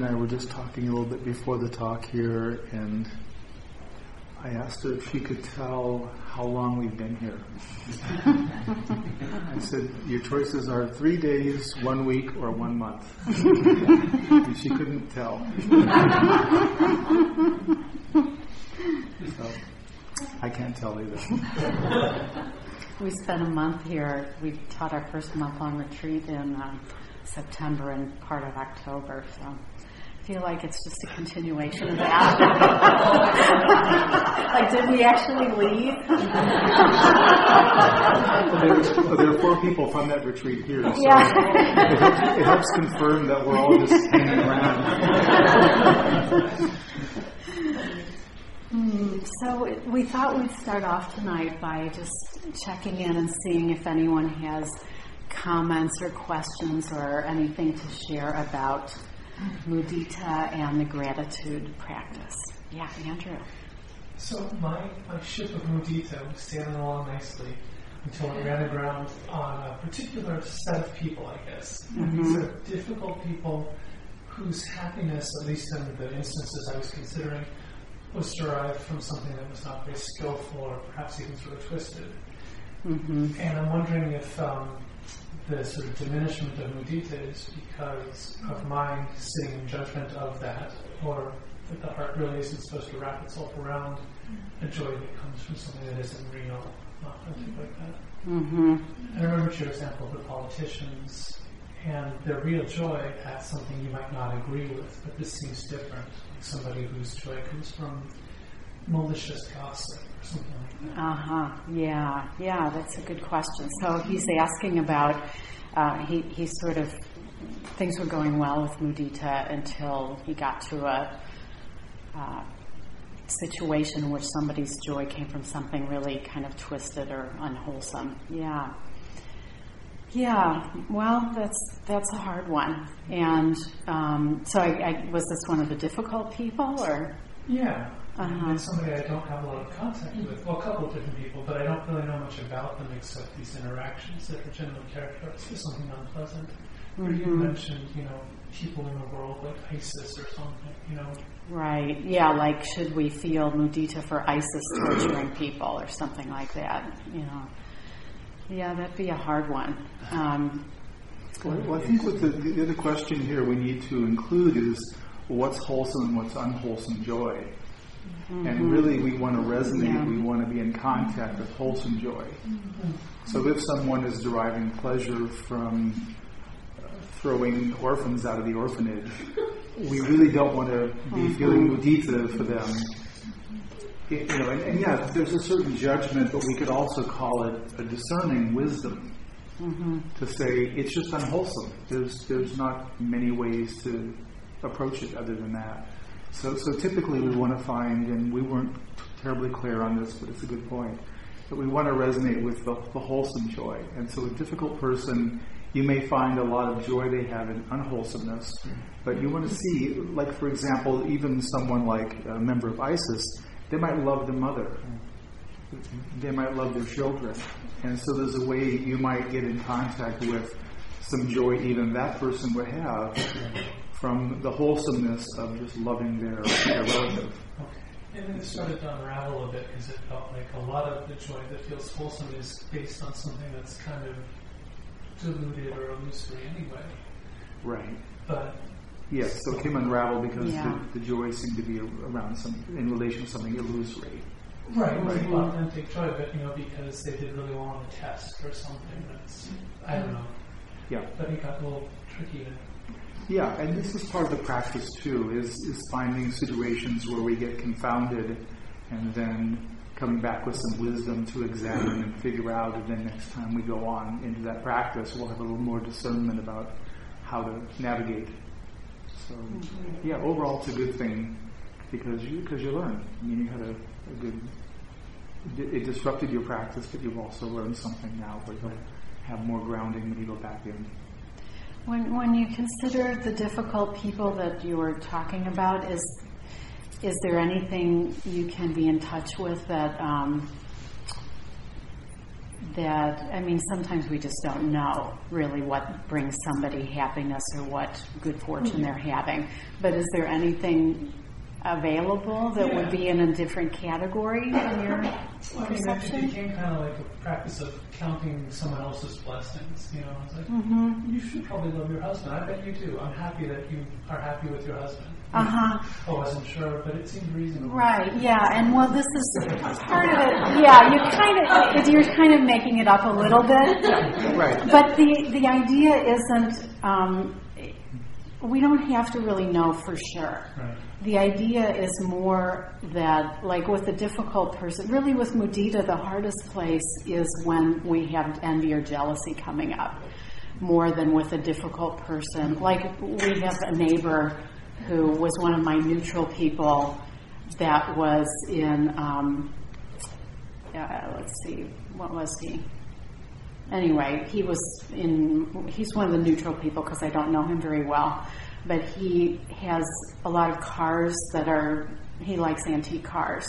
And I were just talking a little bit before the talk here, and I asked her if she could tell how long we've been here. I said, Your choices are three days, one week, or one month. and she couldn't tell. so I can't tell either. We spent a month here. We taught our first month long retreat in um, September and part of October. So feel like it's just a continuation of that. like, did we actually leave? well, there, are four people from that retreat here. So yeah. it, helps, it helps confirm that we're all just hanging around. Mm, so we thought we'd start off tonight by just checking in and seeing if anyone has comments or questions or anything to share about mudita and the gratitude practice. Yeah, Andrew. So my, my ship of mudita was sailing along nicely until it ran aground on a particular set of people, I guess. Mm-hmm. These are difficult people whose happiness, at least in the instances I was considering, was derived from something that was not very skillful or perhaps even sort of twisted. Mm-hmm. And I'm wondering if um, the sort of diminishment of mudita is because of mind sitting in judgment of that, or that the heart really isn't supposed to wrap itself around a joy that comes from something that isn't real, authentic like that. Mm-hmm. I remember your example of the politicians and their real joy at something you might not agree with, but this seems different. Like somebody whose joy comes from malicious gossip or something like that. Uh huh. Yeah, yeah, that's a good question. So he's asking about, uh, he, he sort of, things were going well with mudita until he got to a uh, situation in which somebody's joy came from something really kind of twisted or unwholesome. Yeah. Yeah, well, that's that's a hard one. And um, so, I, I, was this one of the difficult people, or Yeah. Uh-huh. And somebody I don't have a lot of contact with. Well, a couple of different people, but I don't really know much about them except these interactions that are generally characterized as something unpleasant. Or you Mhm. mentioned, you know, people in the world like ISIS or something, you know. right? Yeah, like should we feel mudita for ISIS torturing people or something like that? You know, yeah, that'd be a hard one. Um, Well, well, I think what the, the other question here we need to include is what's wholesome and what's unwholesome joy. And mm-hmm. really, we want to resonate, Yeah. we want to be in contact with wholesome joy. Mm-hmm. So if someone is deriving pleasure from uh, throwing orphans out of the orphanage, we really don't want to be mm-hmm. feeling mudita for them. You know, and, and yeah, there's a certain judgment, but we could also call it a discerning wisdom to say it's just unwholesome. There's there's not many ways to approach it other than that. So so typically we want to find, and we weren't terribly clear on this, but it's a good point. That we want to resonate with the, the wholesome joy. And so a difficult person, you may find a lot of joy they have in unwholesomeness, but you want to see, like for example, even someone like a member of ISIS, they might love the mother they might love their children. And so there's a way you might get in contact with some joy even that person would have from the wholesomeness of just loving their, their relative. Okay. And then it started to unravel a bit because it felt like a lot of the joy that feels wholesome is based on something that's kind of diluted or illusory anyway. Right. But Yes, so it came unravel because Yeah. the, the joy seemed to be around some, in relation to something illusory. right, right, Mhm. authentic joy, but you know, because they did really well on a test or something that's I don't know. Yeah. But it got a little tricky to Yeah, and this is part of the practice too, is, is finding situations where we get confounded and then coming back with some wisdom to examine and figure out, and then next time we go on into that practice, we'll have a little more discernment about how to navigate. So, yeah, overall it's a good thing because you, because you learn. I mean, you had a, a good, it disrupted your practice, but you've also learned something now where you'll have more grounding when you go back in. When, when you consider the difficult people that you were talking about, is is there anything you can be in touch with that um, that I mean, sometimes we just don't know really what brings somebody happiness or what good fortune they're having. But is there anything available that would be in a different category in your Well, I mean, it became kind of like a practice of counting someone else's blessings. You know, it's like Mm-hmm. you should probably love your husband. I bet you do. I'm happy that you are happy with your husband. Uh huh. I wasn't sure, but it seemed reasonable. Right. Yeah. And well, this is part of it. Yeah. You kind of you're kind of making it up a little bit. Right. But the the idea isn't. Um, we don't have to really know for sure. Right. The idea is more that, like with a difficult person, really with mudita, the hardest place is when we have envy or jealousy coming up, more than with a difficult person. Like we have a neighbor who was one of my neutral people that was in, um, uh, let's see, what was he? Anyway, he was in, he's one of the neutral people because I don't know him very well. But he has a lot of cars that are, he likes antique cars.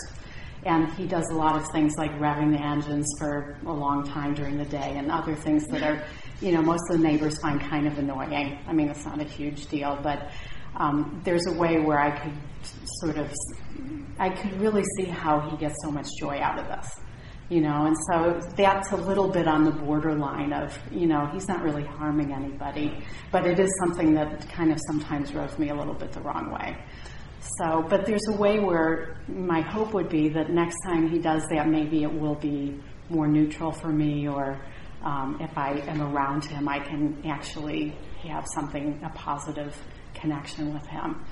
And he does a lot of things like revving the engines for a long time during the day and other things that are, you know, most of the neighbors find kind of annoying. I mean, it's not a huge deal, but um, there's a way where I could sort of, I could really see how he gets so much joy out of this you know and so that's a little bit on the borderline of you know he's not really harming anybody but it is something that kind of sometimes rubs me a little bit the wrong way. So but there's a way where my hope would be that next time he does that maybe it will be more neutral for me or um, if i am around him i can actually have something a positive connection with him.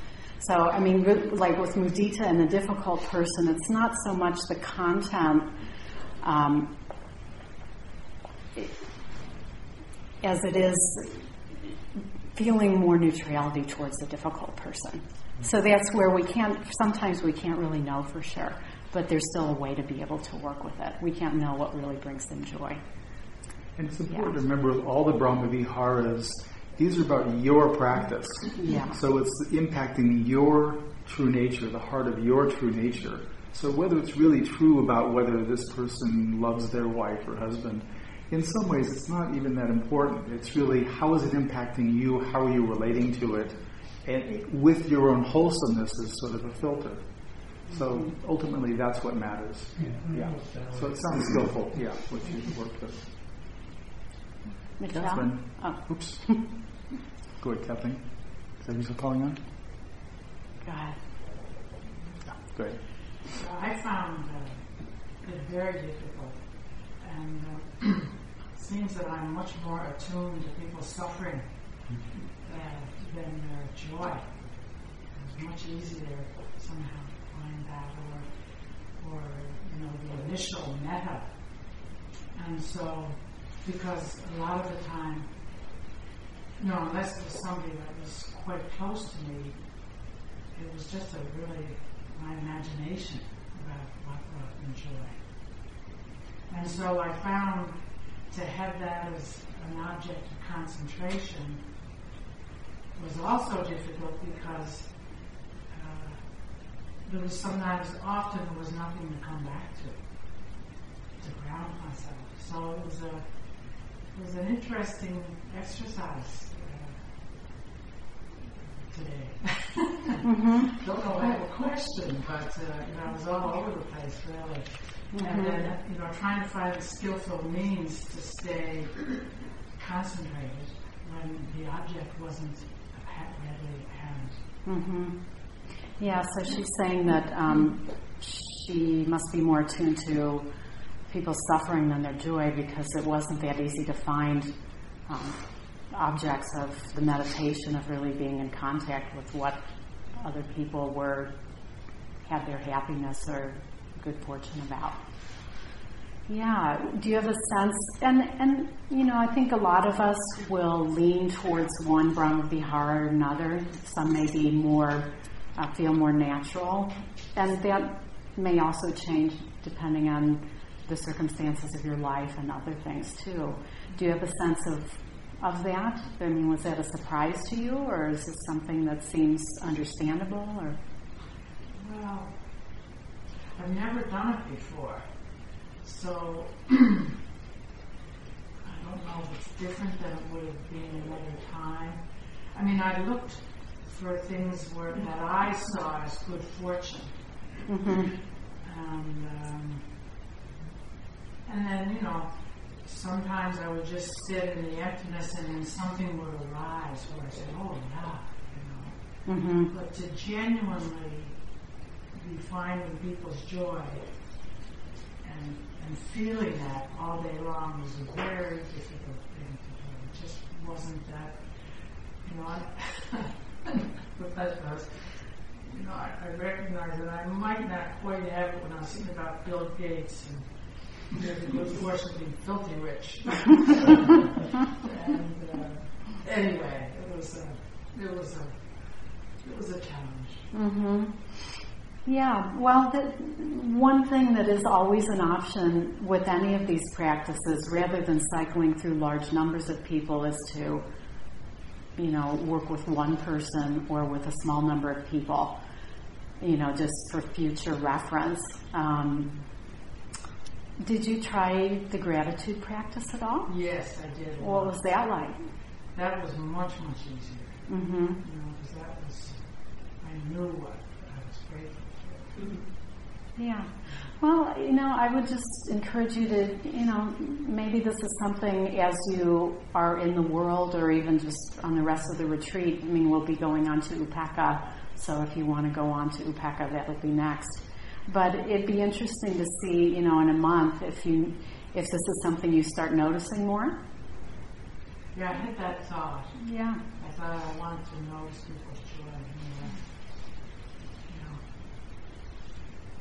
So, I mean, like with mudita and the difficult person, it's not so much the content Um, as it is feeling more neutrality towards the difficult person. So that's where we can't, sometimes we can't really know for sure, but there's still a way to be able to work with it. We can't know what really brings them joy. And it's important to remember all the Brahma Viharas, these are about your practice. Yeah. So it's impacting your true nature, the heart of your true nature. So whether it's really true about whether this person loves their wife or husband, in some ways it's not even that important. It's really how is it impacting you, how are you relating to it, and with your own wholesomeness as sort of a filter. So ultimately that's what matters. Yeah. Yeah. So it sounds skillful, yeah, what you worked with. Michelle? Catherine. Oh, Oops. Go ahead, Kathleen. Is that who's calling on? go ahead. Yeah, go So I found uh, it very difficult, and uh, seems that I'm much more attuned to people's suffering uh, than their joy. It's much easier somehow to find that, or, or you know, the initial metta. And so, because a lot of the time, you know, unless it was somebody that was quite close to me, it was just a really my imagination about what brought me joy. And so I found to have that as an object of concentration was also difficult because uh, there was sometimes, often there was nothing to come back to, to ground myself. So it was a, it was an interesting exercise today. Mm-hmm. Don't know I have a question, but uh, you know, I was all over the place really. And then, you know, trying to find skillful means to stay concentrated when the object wasn't readily apparent. hmm Yeah, so she's saying that um, she must be more attuned to people's suffering than their joy because it wasn't that easy to find um, objects of the meditation of really being in contact with what other people were had their happiness or good fortune about. Yeah. Do you have a sense? And and you know, I think a lot of us will lean towards one Brahma Vihara or another. Some may be more uh, feel more natural, and that may also change depending on the circumstances of your life and other things too. Do you have a sense of of that? I mean, was that a surprise to you, or is it something that seems understandable? Or Well, I've never done it before. So I don't know if it's different than it would have been another time. I mean, I looked for things where that I saw as good fortune, Mm-hmm. and um, and then you know, sometimes I would just sit in the emptiness, and then something would arise where I said, "Oh yeah," you know. Mm-hmm. But to genuinely be finding people's joy and, and feeling that all day long is a very difficult thing to do. It just wasn't that, you know, I, professors, you know, I, I recognize that I might not quite have it when I was thinking about Bill Gates and good fortune being filthy rich. and uh, anyway, it was a, it was a, it was a challenge. Mm-hmm. Yeah, well, the, one thing that is always an option with any of these practices, rather than cycling through large numbers of people, is to, you know, work with one person or with a small number of people, you know, just for future reference. Um, did you try the gratitude practice at all? Yes, I did. What was that like? That was much, much easier. Mm-hmm. You know, because that was, I knew what I was grateful for. Yeah. Well, you know, I would just encourage you to, you know, maybe this is something as you are in the world or even just on the rest of the retreat. I mean, we'll be going on to Upekkha, so if you want to go on to Upekkha, that'll be next. But it'd be interesting to see, you know, in a month if you, if this is something you start noticing more. Yeah, I had that thought. Uh, yeah. I thought I wanted to notice people's joy. You know.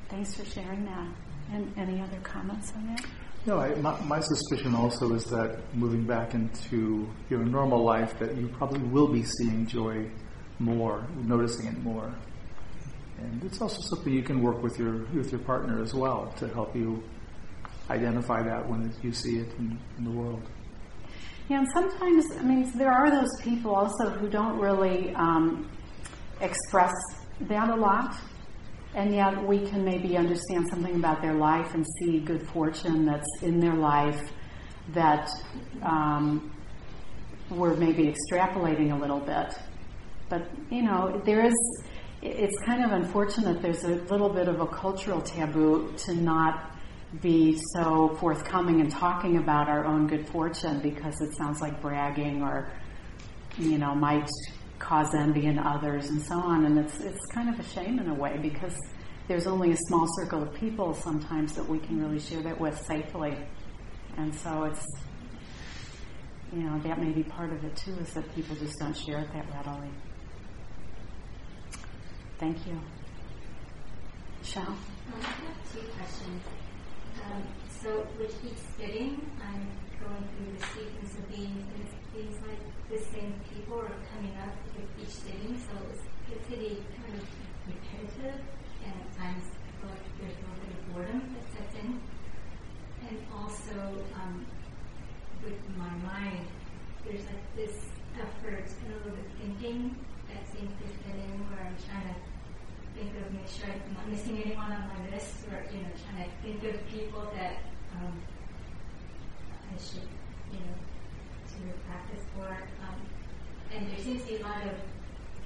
Thanks for sharing that. And any other comments on that? No, I, my, my suspicion also is that moving back into your normal life, that you probably will be seeing joy more, noticing it more. And it's also something you can work with your with your partner as well to help you identify that when you see it in, in the world. Yeah, and sometimes, I mean, there are those people also who don't really um, express that a lot, and yet we can maybe understand something about their life and see good fortune that's in their life that um, we're maybe extrapolating a little bit. But, you know, there is, it's kind of unfortunate there's a little bit of a cultural taboo to not be so forthcoming and talking about our own good fortune because it sounds like bragging or, you know, might cause envy in others and so on. And it's, it's kind of a shame in a way because there's only a small circle of people sometimes that we can really share that with safely. And so it's, you know, that may be part of it too, is that people just don't share it that readily. Thank you. Shal? Um, I have two questions. Um, so with each sitting, I'm going through the sequence of beings, and it seems like the same people are coming up with each sitting, so it's, pretty kind of repetitive, and at times I feel like there's a little bit of boredom that sets in. And also, um, with my mind, there's like this effort and a little bit thinking that seems to fit in where I'm trying to sure I'm not missing anyone on my list or you know trying to think of people that um, I should you know to practice for. Um, and there seems to be a lot of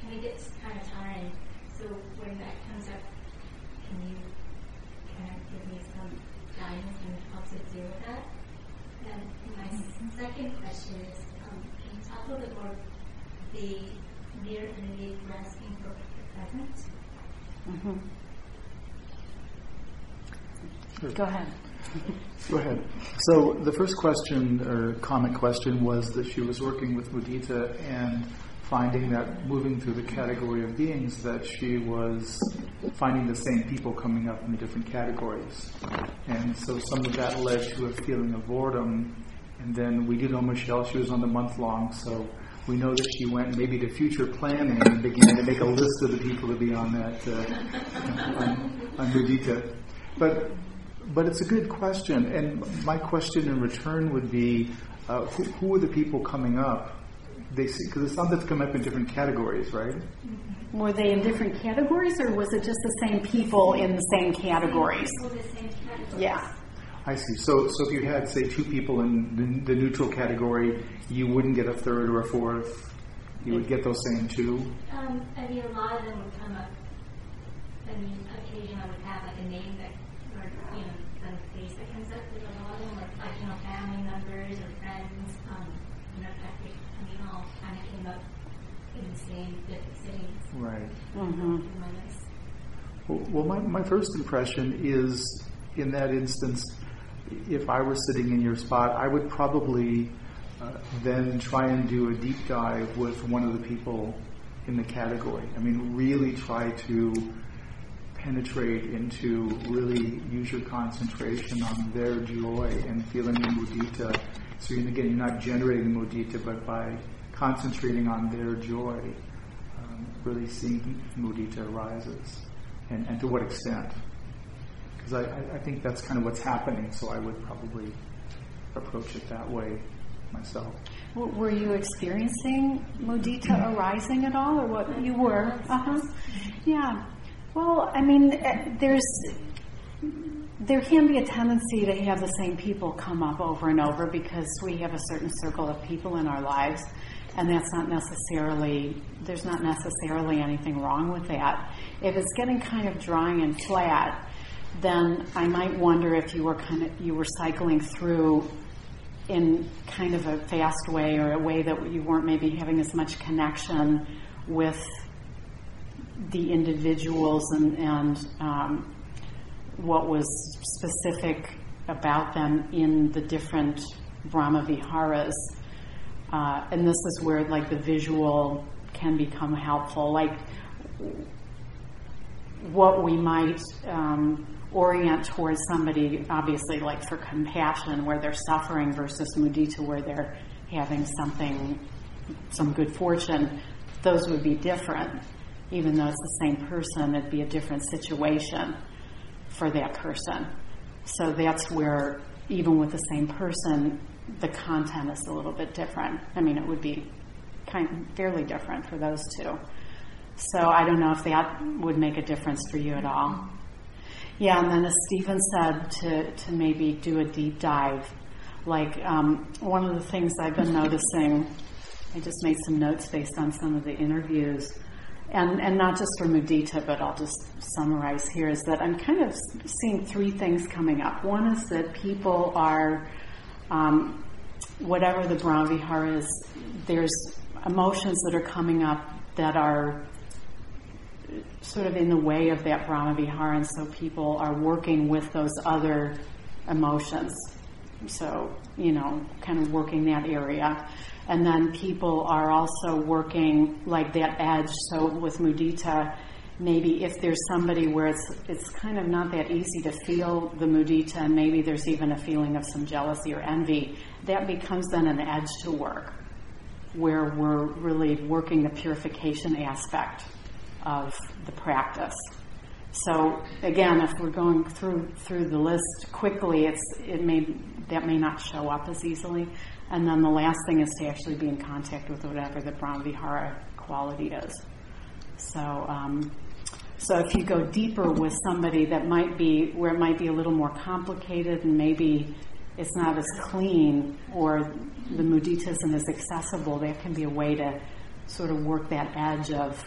kind of gets kind of tiring. So when that comes up can you kind of give me some guidance and how to deal with that? And my second question is um, can you talk a little bit more the near and immediate grasping for the present Mm-hmm. Go ahead. Go ahead. So the first question or comment question was that she was working with Mudita and finding that moving through the category of beings that she was finding the same people coming up in the different categories. And so some of that led to a feeling of boredom. And then we did know Michelle, she was on the month long, so we know that she went maybe to future planning and began to make a list of the people to be on that uh, on, on Mudita. But but it's a good question, and my question in return would be, uh, who, who are the people coming up? They because it's not that's come up in different categories, right? Were they in different categories, or was it just the same people in the same categories? People, the same categories. Yeah. I see. So, so if you had, say, two people in the, the neutral category, you wouldn't get a third or a fourth. You would get those same two. Um, I mean, a lot of them would come up. I mean, occasionally I would have like a name that, or you know, some face that comes up. But a lot of them are like you know, family members or friends. Um, you know, that they, I mean, all kind of came up in the same different cities. Right. Mm-hmm. in my list. Well, well, my, my first impression is in that instance, if I were sitting in your spot, I would probably uh, then try and do a deep dive with one of the people in the category. I mean, really try to penetrate into really use your concentration on their joy and feeling the mudita. So again, you're not generating mudita, but by concentrating on their joy, um, really seeing mudita arises, and, and to what extent. Because I, I, think that's kind of what's happening, so I would probably approach it that way myself. Were you experiencing mudita arising at all, or what you were? Uh huh. Yeah. Well, I mean, eh, there's there can be a tendency to have the same people come up over and over because we have a certain circle of people in our lives, and that's not necessarily there's not necessarily anything wrong with that. If it's getting kind of dry and flat, then I might wonder if you were kind of you were cycling through in kind of a fast way or a way that you weren't maybe having as much connection with the individuals and, and um, what was specific about them in the different Brahma Viharas. Uh, and this is where like the visual can become helpful. Like what we might um, orient towards somebody, obviously, like for compassion, where they're suffering, versus mudita, where they're having something, some good fortune, those would be different. Even though it's the same person, it'd be a different situation for that person. So that's where, even with the same person, the content is a little bit different. I mean, it would be kind of fairly different for those two. So I don't know if that would make a difference for you at all. Yeah, and then as Stephen said, to, to maybe do a deep dive. Like um, one of the things I've been noticing, I just made some notes based on some of the interviews, and, and not just for Mudita, but I'll just summarize here, is that I'm kind of seeing three things coming up. One is that people are, um, whatever the Brahmavihara is, there's emotions that are coming up that are sort of in the way of that Brahma Vihara, and so people are working with those other emotions. So, you know, kind of working that area. And then people are also working like that edge. So with mudita, maybe if there's somebody where it's it's kind of not that easy to feel the mudita, and maybe there's even a feeling of some jealousy or envy, that becomes then an edge to work, where we're really working the purification aspect of the practice. So again, if we're going through through the list quickly, it's it may that may not show up as easily. And then the last thing is to actually be in contact with whatever the Brahmavihara quality is. So um, so if you go deeper with somebody that might be where it might be a little more complicated and maybe it's not as clean or the mudita isn't as accessible, that can be a way to sort of work that edge of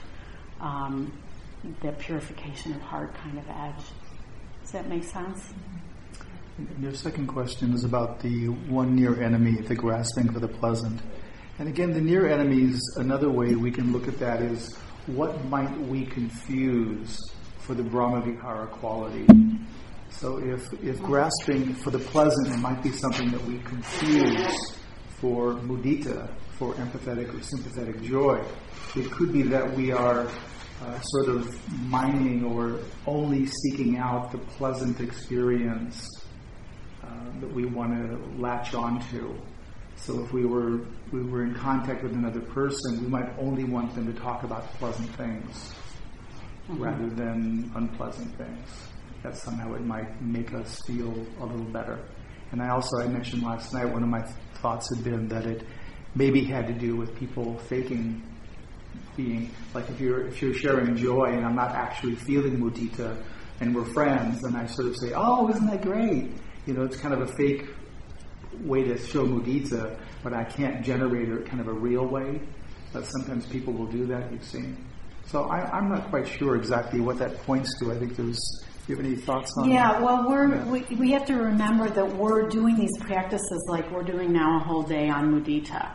um, the purification of heart kind of edge. Does that make sense? And Your second question is about the one near enemy, the grasping for the pleasant. And again, the near enemies, another way we can look at that is what might we confuse for the Brahmavihara quality? So if, if grasping for the pleasant, might be something that we confuse for mudita, for empathetic or sympathetic joy. It could be that we are uh, sort of mining or only seeking out the pleasant experience uh, that we want to latch onto. So if we were we were in contact with another person, we might only want them to talk about pleasant things Mm-hmm. rather than unpleasant things. That somehow it might make us feel a little better. And I also I mentioned last night one of my thoughts had been that it maybe had to do with people faking being like if you're if you're sharing joy and I'm not actually feeling mudita and we're friends, and I sort of say, "Oh, isn't that great?" you know, it's kind of a fake way to show mudita, but I can't generate it kind of a real way. But sometimes people will do that. You've seen. So I, I'm not quite sure exactly what that points to. I think there's. Do you have any thoughts on? Yeah, well, we're, Yeah. we, we have to remember that we're doing these practices like we're doing now a whole day on mudita,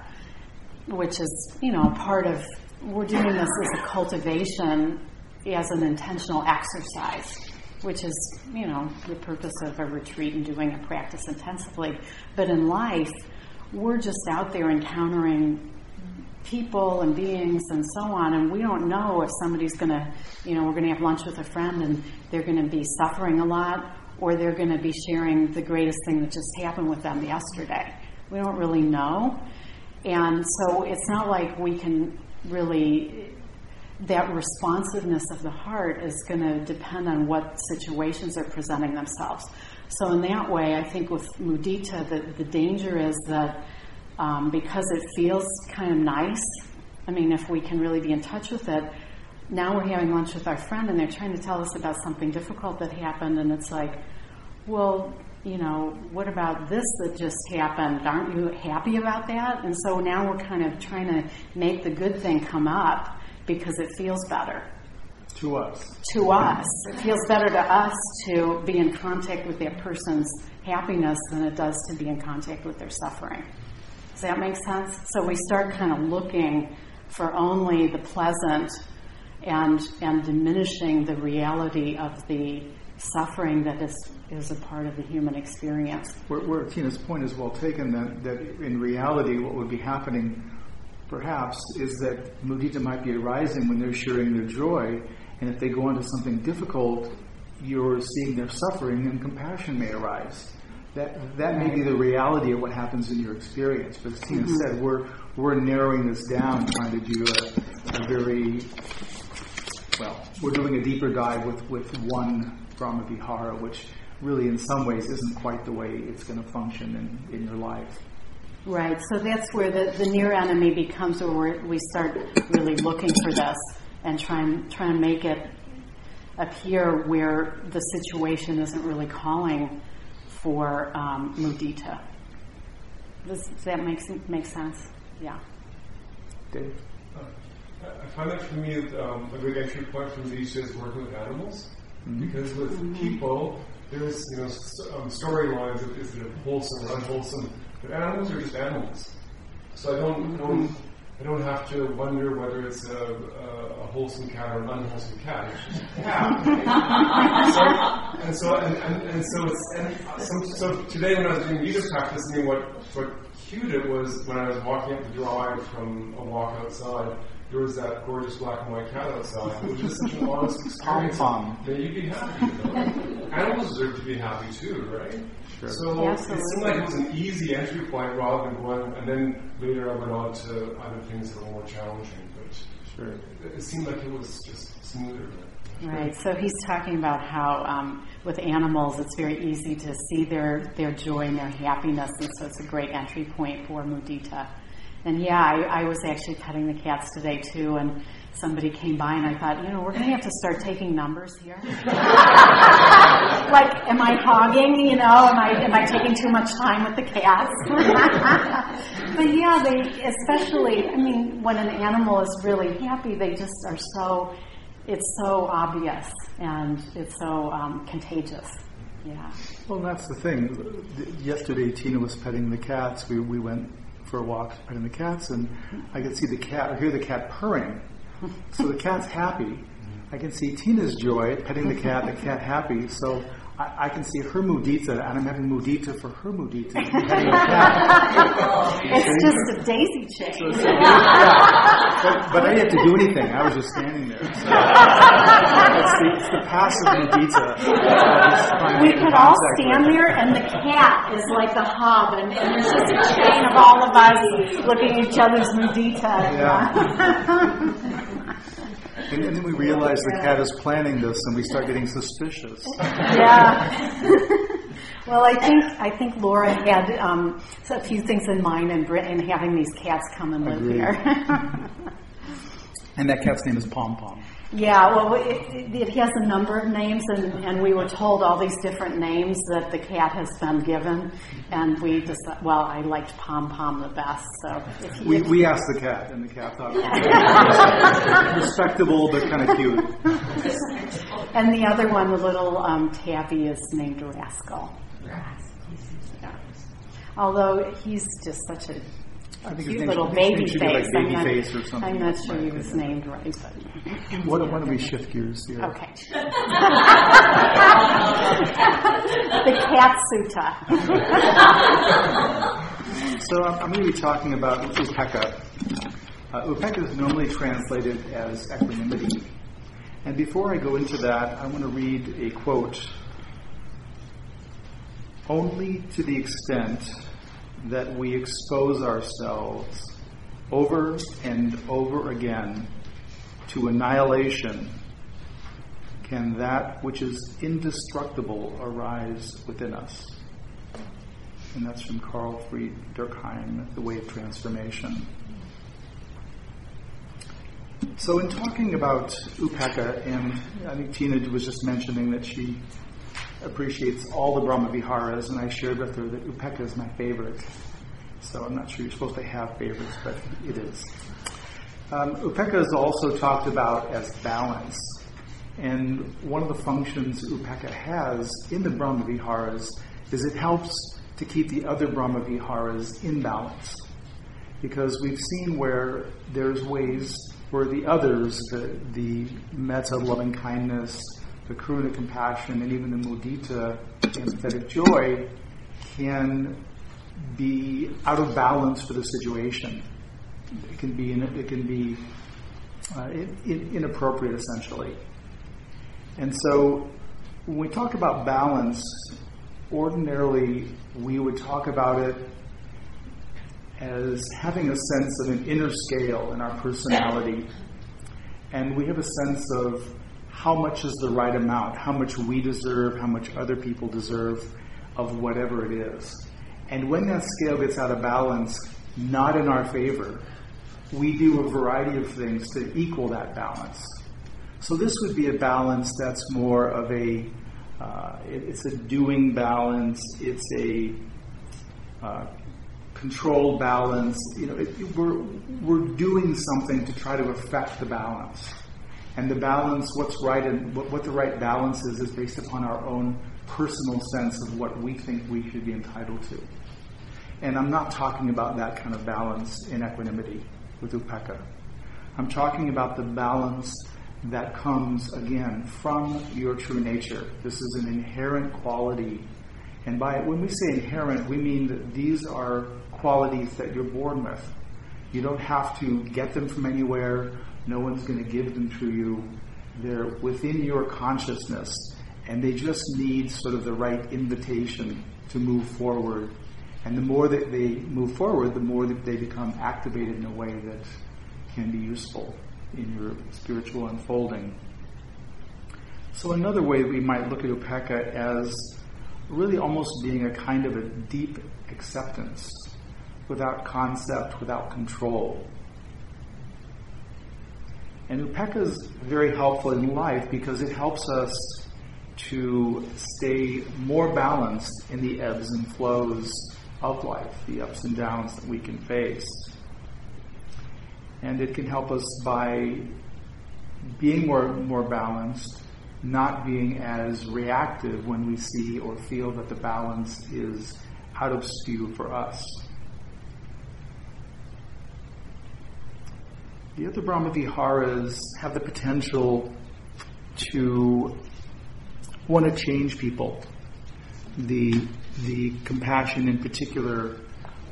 which is, you know, part of, we're doing this as a cultivation, as an intentional exercise, which is, you know, the purpose of a retreat and doing a practice intensively. But in life, we're just out there encountering people and beings and so on, and we don't know if somebody's going to, you know, we're going to have lunch with a friend and they're going to be suffering a lot, or they're going to be sharing the greatest thing that just happened with them yesterday. We don't really know, and so it's not like we can really. That responsiveness of the heart is going to depend on what situations are presenting themselves. So in that way, I think with mudita, the, the danger is that um, because it feels kind of nice. I mean, if we can really be in touch with it, now we're having lunch with our friend and they're trying to tell us about something difficult that happened, and it's like, well, you know, what about this that just happened? Aren't you happy about that? And so now we're kind of trying to make the good thing come up because it feels better To us. to us. It feels better to us to be in contact with that person's happiness than it does to be in contact with their suffering. Does that make sense? So we start kind of looking for only the pleasant and and diminishing the reality of the suffering that is is a part of the human experience. Where, where Tina's point is well taken that, that in reality, what would be happening perhaps is that mudita might be arising when they're sharing their joy, and if they go into something difficult, you're seeing their suffering and compassion may arise. That, that may be the reality of what happens in your experience. But as Tina mm-hmm. said, we're, we're narrowing this down, trying to do a, a very, well, we're doing a deeper dive with, with one Brahma Vihara, which really in some ways isn't quite the way it's going to function in, in your life. Right, so that's where the, the near enemy becomes where we're, start really looking for this and try and, try and make it appear where the situation isn't really calling for um, mudita. Does, does that make, make sense? Yeah. Dave? I I find that for me um, a good entry point for these is working with animals. Because with people, there's you know um, storylines of is it wholesome or unwholesome, but animals are just animals. So I don't, don't I don't have to wonder whether it's a, a, a wholesome cat or an unwholesome cat. It's just a cat. so, and so and, and, and so it's and some, so today when I was doing yoga practice, I mean what what cued it was when I was walking up the drive from a walk outside. There was that gorgeous black and white cat outside. It was just such an honest experience. Pom-pom. Then you'd be happy. You know? Animals deserve to be happy too, right? Sure. So it Absolutely. seemed like it was an easy entry point rather than going, and then later I went on to other things that were more challenging. But Sure. it, it seemed like it was just smoother. Right. So he's talking about how um, with animals it's very easy to see their, their joy and their happiness, and so it's a great entry point for mudita. And yeah, I, I was actually petting the cats today too, and somebody came by and I thought, you know, we're going to have to start taking numbers here. like, am I hogging? You know, am I am I taking too much time with the cats? but yeah, they especially. I mean, when an animal is really happy, they just are so. It's so obvious and it's so um, contagious. Yeah. Well, that's the thing. Yesterday, Tina was petting the cats. We, we went for a walk petting the cats, and I can see the cat, or hear the cat purring. So the cat's happy. I can see Tina's joy petting the cat, the cat happy. So I, I can see her mudita, and I'm having mudita for her mudita, petting. It's just a daisy chain. So it's- yeah. but, but I didn't have to do anything. I was just standing there. So it's, the, it's the passive mudita. Just trying to We could all stand it. there, and the cat is like the hub, and, and there's just a chain of all of us looking at each other's mudita. And, and then we realize the cat is planning this, and we start getting suspicious. yeah. well, I think I think Laura had um, a few things in mind in Britain having these cats come and live Agreed. here. And that cat's name is Pom Pom. Yeah, well, it, it, it has a number of names, and, and we were told all these different names that the cat has been given, and we just well, I liked Pom Pom the best, so if you, We, we asked the cat, and the cat thought it was respectable but kind of cute. and the other one, the little um, tabby, is named Rascal. Yeah. Although he's just such a I think his cute name little should- baby his name should be face. like I'm baby not, face or something. I'm not sure he was named right, but Why don't, why don't we shift gears here? okay. the cat sutta. So I'm, I'm going to be talking about upekkha. Uh, upekkha is normally translated as equanimity. And before I go into that, I want to read a quote. Only to the extent that we expose ourselves over and over again to annihilation can that which is indestructible arise within us and that's from Carl Fried Durkheim, The Way of Transformation. So, in talking about Upekkha, and I think Tina was just mentioning that she appreciates all the Brahma Viharas, and I shared with her that Upekkha is my favorite. So, I'm not sure you're supposed to have favorites, but it is. Um, Upekkha is also talked about as balance. And one of the functions Upekkha has in the Brahma Viharas is it helps to keep the other Brahma Viharas in balance. Because we've seen where there's ways where the others, the, the metta, loving kindness, the karuna, compassion, and even the mudita, empathetic joy, can be out of balance for the situation. It can be, it can be uh, in, in, inappropriate, essentially. And so, when we talk about balance, ordinarily we would talk about it as having a sense of an inner scale in our personality. And we have a sense of how much is the right amount, how much we deserve, how much other people deserve of whatever it is. And when that scale gets out of balance, not in our favor, we do a variety of things to equal that balance. So this would be a balance that's more of a, uh, it- it's a doing balance, it's a uh, controlled balance. You know, it- we're, we're doing something to try to affect the balance. And the balance, what's right and what, what the right balance is, is based upon our own personal sense of what we think we should be entitled to. And I'm not talking about that kind of balance in equanimity with upekkha. I'm talking about the balance that comes again from your true nature. This is an inherent quality. And by when we say inherent, we mean that these are qualities that you're born with. You don't have to get them from anywhere. No one's going to give them to you. They're within your consciousness, and they just need sort of the right invitation to move forward. And the more that they move forward, the more that they become activated in a way that can be useful in your spiritual unfolding. So, another way we might look at upekkha as really almost being a kind of a deep acceptance without concept, without control. And upekkha is very helpful in life because it helps us to stay more balanced in the ebbs and flows of life, the ups and downs that we can face. And it can help us by being more, more balanced, not being as reactive when we see or feel that the balance is out of skew for us. The other Brahma Viharas have the potential to want to change people. The, the compassion in particular,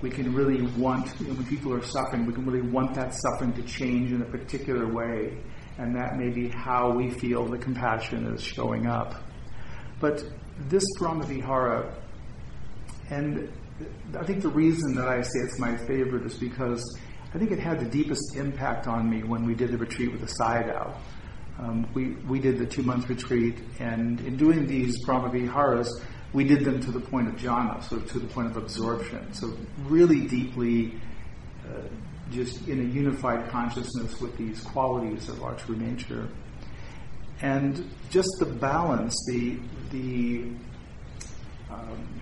we can really want, you know, when people are suffering, we can really want that suffering to change in a particular way. And that may be how we feel the compassion is showing up. But this Brahma Vihara, and I think the reason that I say it's my favorite is because I think it had the deepest impact on me when we did the retreat with the Sayadaw. Um, we, we did the two month retreat, and in doing these Brahma Viharas, we did them to the point of jhana, so to the point of absorption. So, really deeply, uh, just in a unified consciousness with these qualities of our true nature. And just the balance, the the um,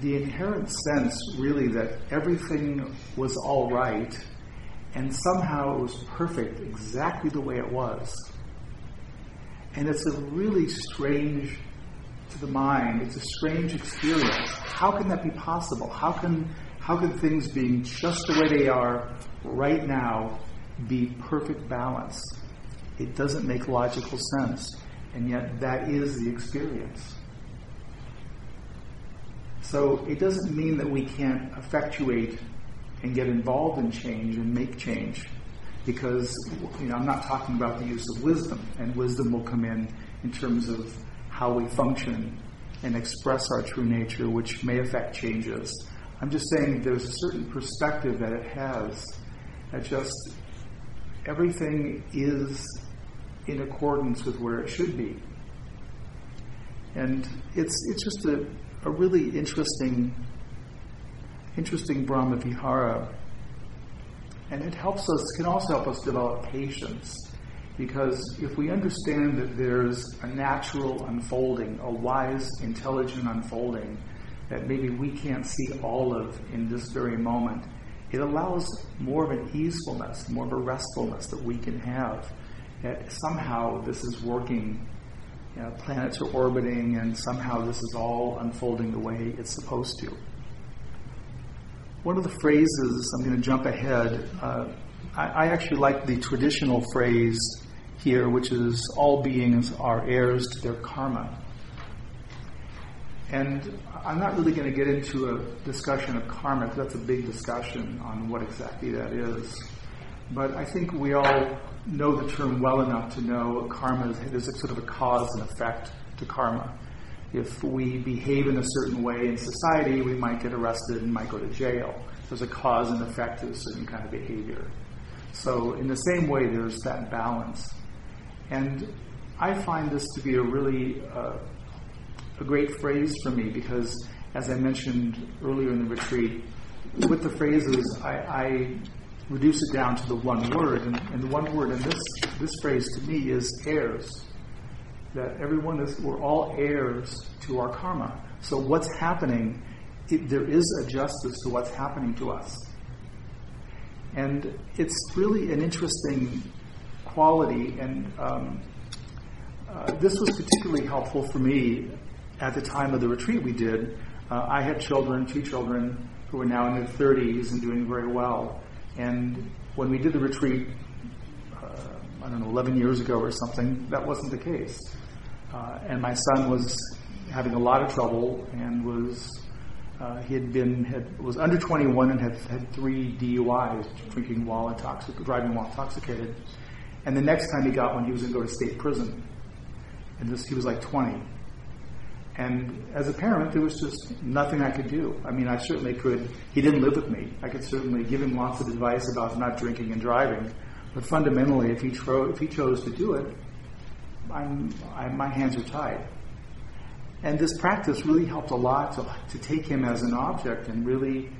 the inherent sense, really, that everything was all right, and somehow it was perfect, exactly the way it was. And it's a really strange to the mind. It's a strange experience. How can that be possible? How can how can things being just the way they are right now be perfect balance? It doesn't make logical sense, and yet that is the experience. So it doesn't mean that we can't effectuate and get involved in change and make change, because you know I'm not talking about the use of wisdom, and wisdom will come in in terms of how we function and express our true nature, which may affect changes. I'm just saying there's a certain perspective that it has that just everything is in accordance with where it should be. And it's it's just a, a really interesting interesting Brahma Vihara. And it helps us can also help us develop patience because if we understand that there's a natural unfolding, a wise, intelligent unfolding that maybe we can't see all of in this very moment, it allows more of an easefulness, more of a restfulness that we can have. That somehow this is working, you know, planets are orbiting, and somehow this is all unfolding the way it's supposed to. One of the phrases, I'm going to jump ahead. Uh, I, I actually like the traditional phrase here, which is all beings are heirs to their karma. And I'm not really going to get into a discussion of karma because that's a big discussion on what exactly that is. But I think we all know the term well enough to know karma is a sort of a cause and effect to karma. If we behave in a certain way in society, we might get arrested and might go to jail. There's a cause and effect to a certain kind of behavior. So, in the same way, there's that balance. And I find this to be a really uh, a great phrase for me because, as I mentioned earlier in the retreat, with the phrases, I, I reduce it down to the one word, and, and, the one word in this this phrase to me is heirs. That everyone is, we're all heirs to our karma. So what's happening? It, there is a justice to what's happening to us, and it's really an interesting quality, and um, uh, this was particularly helpful for me at the time of the retreat we did. Uh, I had children, two children, who are now in their 30s and doing very well. And when we did the retreat, uh, I don't know, 11 years ago or something, that wasn't the case. Uh, and my son was having a lot of trouble and was uh, he had been had was under 21 and had had three DUIs, drinking while intoxicated, driving while intoxicated. And the next time he got one, he was going to go to state prison. And this, he was like 20. And as a parent, there was just nothing I could do. I mean, I certainly could. He didn't live with me. I could certainly give him lots of advice about not drinking and driving. But fundamentally, if he, tro- if he chose to do it, I'm, I, my hands are tied. And this practice really helped a lot to, to take him as an object and really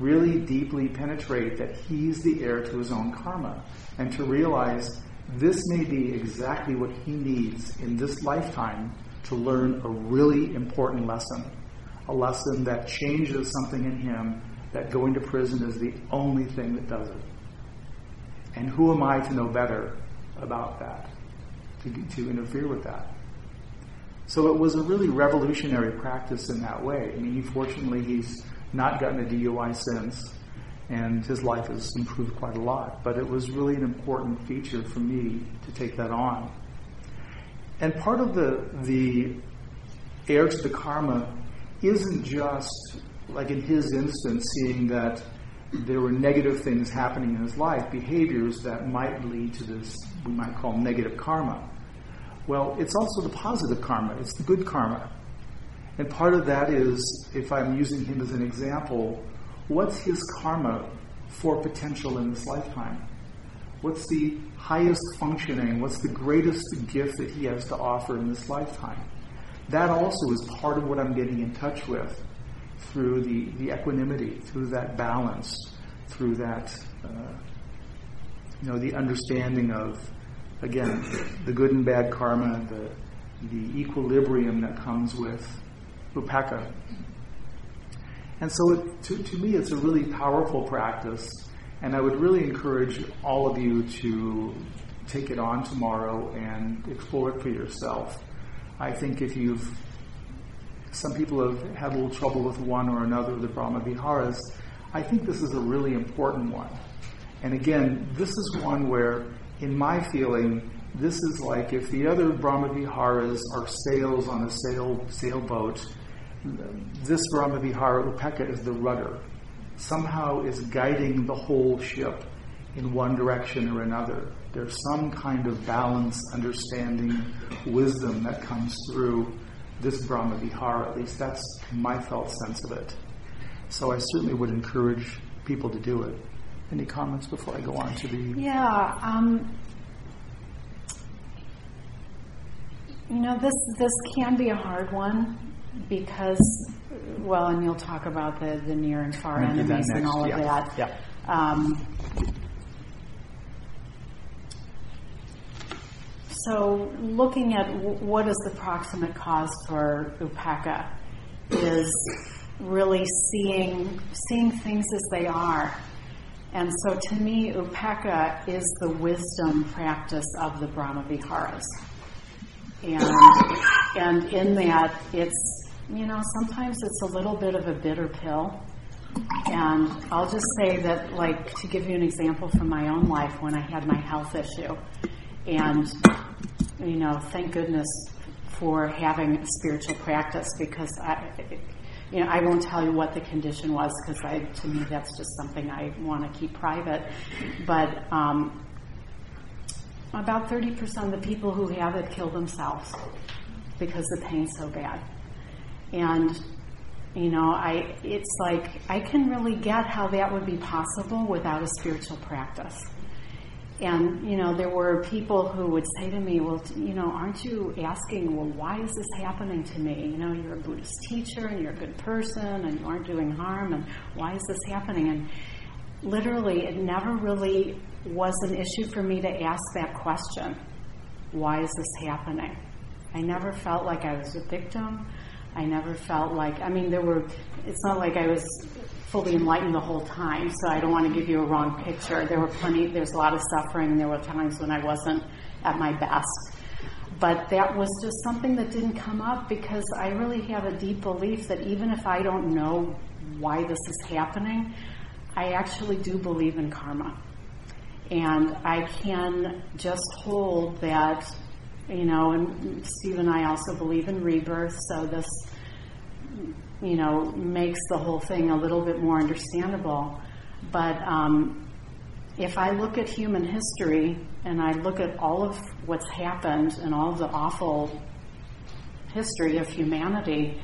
really deeply penetrate that he's the heir to his own karma and to realize this may be exactly what he needs in this lifetime to learn a really important lesson. A lesson that changes something in him that going to prison is the only thing that does it. And who am I to know better about that, to, to interfere with that? So it was a really revolutionary practice in that way. I mean, fortunately, he's not gotten a DUI since, and his life has improved quite a lot. But it was really an important feature for me to take that on. And part of the the heir to the karma isn't just like in his instance, seeing that there were negative things happening in his life, behaviors that might lead to this we might call negative karma. Well, it's also the positive karma. It's the good karma. And part of that is, if I'm using him as an example, what's his karma for potential in this lifetime? What's the highest functioning? What's the greatest gift that he has to offer in this lifetime? That also is part of what I'm getting in touch with through the, the equanimity, through that balance, through that, uh, you know, the understanding of again, the good and bad karma, the, the equilibrium that comes with upekkha. And so, it, to, to me, it's a really powerful practice, and I would really encourage all of you to take it on tomorrow and explore it for yourself. I think if you've, some people have had a little trouble with one or another of the Brahma Viharas, I think this is a really important one. And again, this is one where, in my feeling, this is like if the other Brahma Viharas are sails on a sail, sailboat, this Brahma Vihara Upekkha is the rudder. Somehow is guiding the whole ship in one direction or another. There's some kind of balance, understanding, wisdom that comes through this Brahma. At least that's my felt sense of it. So I certainly would encourage people to do it. Any comments before I go on to the? Yeah. Um, you know, this this can be a hard one because, well, and you'll talk about the, the near and far enemies and next, all of yeah. that. Yeah. Um, so, looking at w- what is the proximate cause for upekkha is really seeing seeing things as they are. And so, to me, upekkha is the wisdom practice of the Brahma Viharas. And, and in that, it's, you know, sometimes it's a little bit of a bitter pill. And I'll just say that, like, to give you an example from my own life when I had my health issue. And, you know, thank goodness for having a spiritual practice because I, you know, I won't tell you what the condition was because I, to me, that's just something I want to keep private. But um, about 30% of the people who have it kill themselves because the pain's so bad. And you know, I it's like I can really get how that would be possible without a spiritual practice. And you know, there were people who would say to me, "Well, you know, aren't you asking, well, why is this happening to me? You know, you're a Buddhist teacher and you're a good person and you aren't doing harm, and why is this happening?" And literally, it never really was an issue for me to ask that question. Why is this happening? I never felt like I was a victim. I never felt like, I mean, there were, it's not like I was fully enlightened the whole time, so I don't want to give you a wrong picture. There were plenty, there's a lot of suffering, and there were times when I wasn't at my best. But that was just something that didn't come up because I really have a deep belief that even if I don't know why this is happening, I actually do believe in karma. And I can just hold that you know, and Steve and I also believe in rebirth, so this, you know, makes the whole thing a little bit more understandable. But um, if I look at human history and I look at all of what's happened and all the awful history of humanity,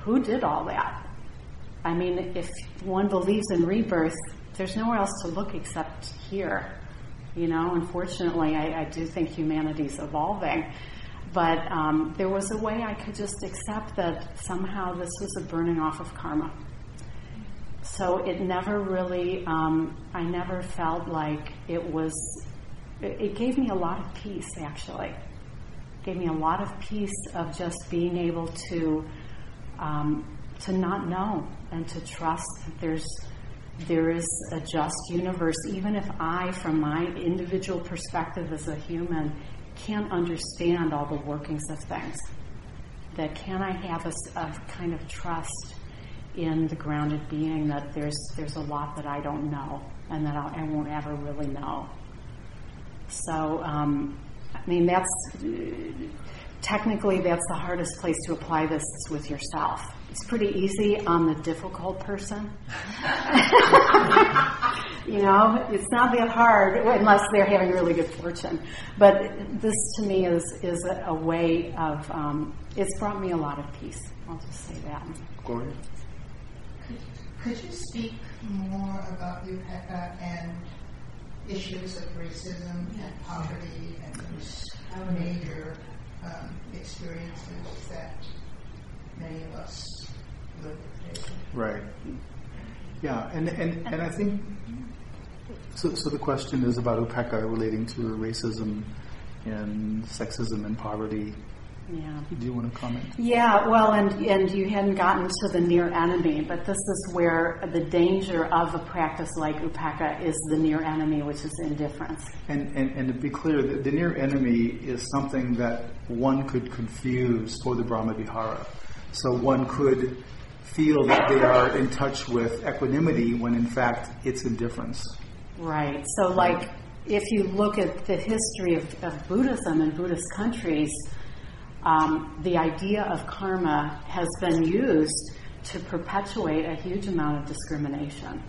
who did all that? I mean, if one believes in rebirth, there's nowhere else to look except here. You know, unfortunately, I, I do think humanity's evolving. But um, there was a way I could just accept that somehow this was a burning off of karma. So it never really, um, I never felt like it was, it, it gave me a lot of peace actually. It gave me a lot of peace of just being able to, um, to not know and to trust that there's, there is a just universe, even if I, from my individual perspective as a human, can't understand all the workings of things. That can I have a, a, kind of trust in the grounded being that there's there's a lot that I don't know and that I'll, I won't ever really know. So, um, I mean, that's technically that's the hardest place to apply this with yourself. It's pretty easy on the difficult person. you know, it's not that hard unless they're having really good fortune. But this, to me, is is a, a way of. Um, it's brought me a lot of peace. I'll just say that. Gloria? Could, could you speak more about Upekkha and issues of racism and poverty and those major um, experiences that many of us live with? Right. Yeah, and, and, and I think so, so the question is about Upekkha relating to racism and sexism and poverty. Yeah. Do you want to comment? Yeah, well, and, and you hadn't gotten to the near enemy, but this is where the danger of a practice like upekkha is the near enemy, which is indifference. And, and, and to be clear, the, the near enemy is something that one could confuse for the Brahma Vihara. So one could feel that they are in touch with equanimity when in fact it's indifference. Right. So, like, if you look at the history of, of Buddhism in Buddhist countries, um, the idea of karma has been used to perpetuate a huge amount of discrimination.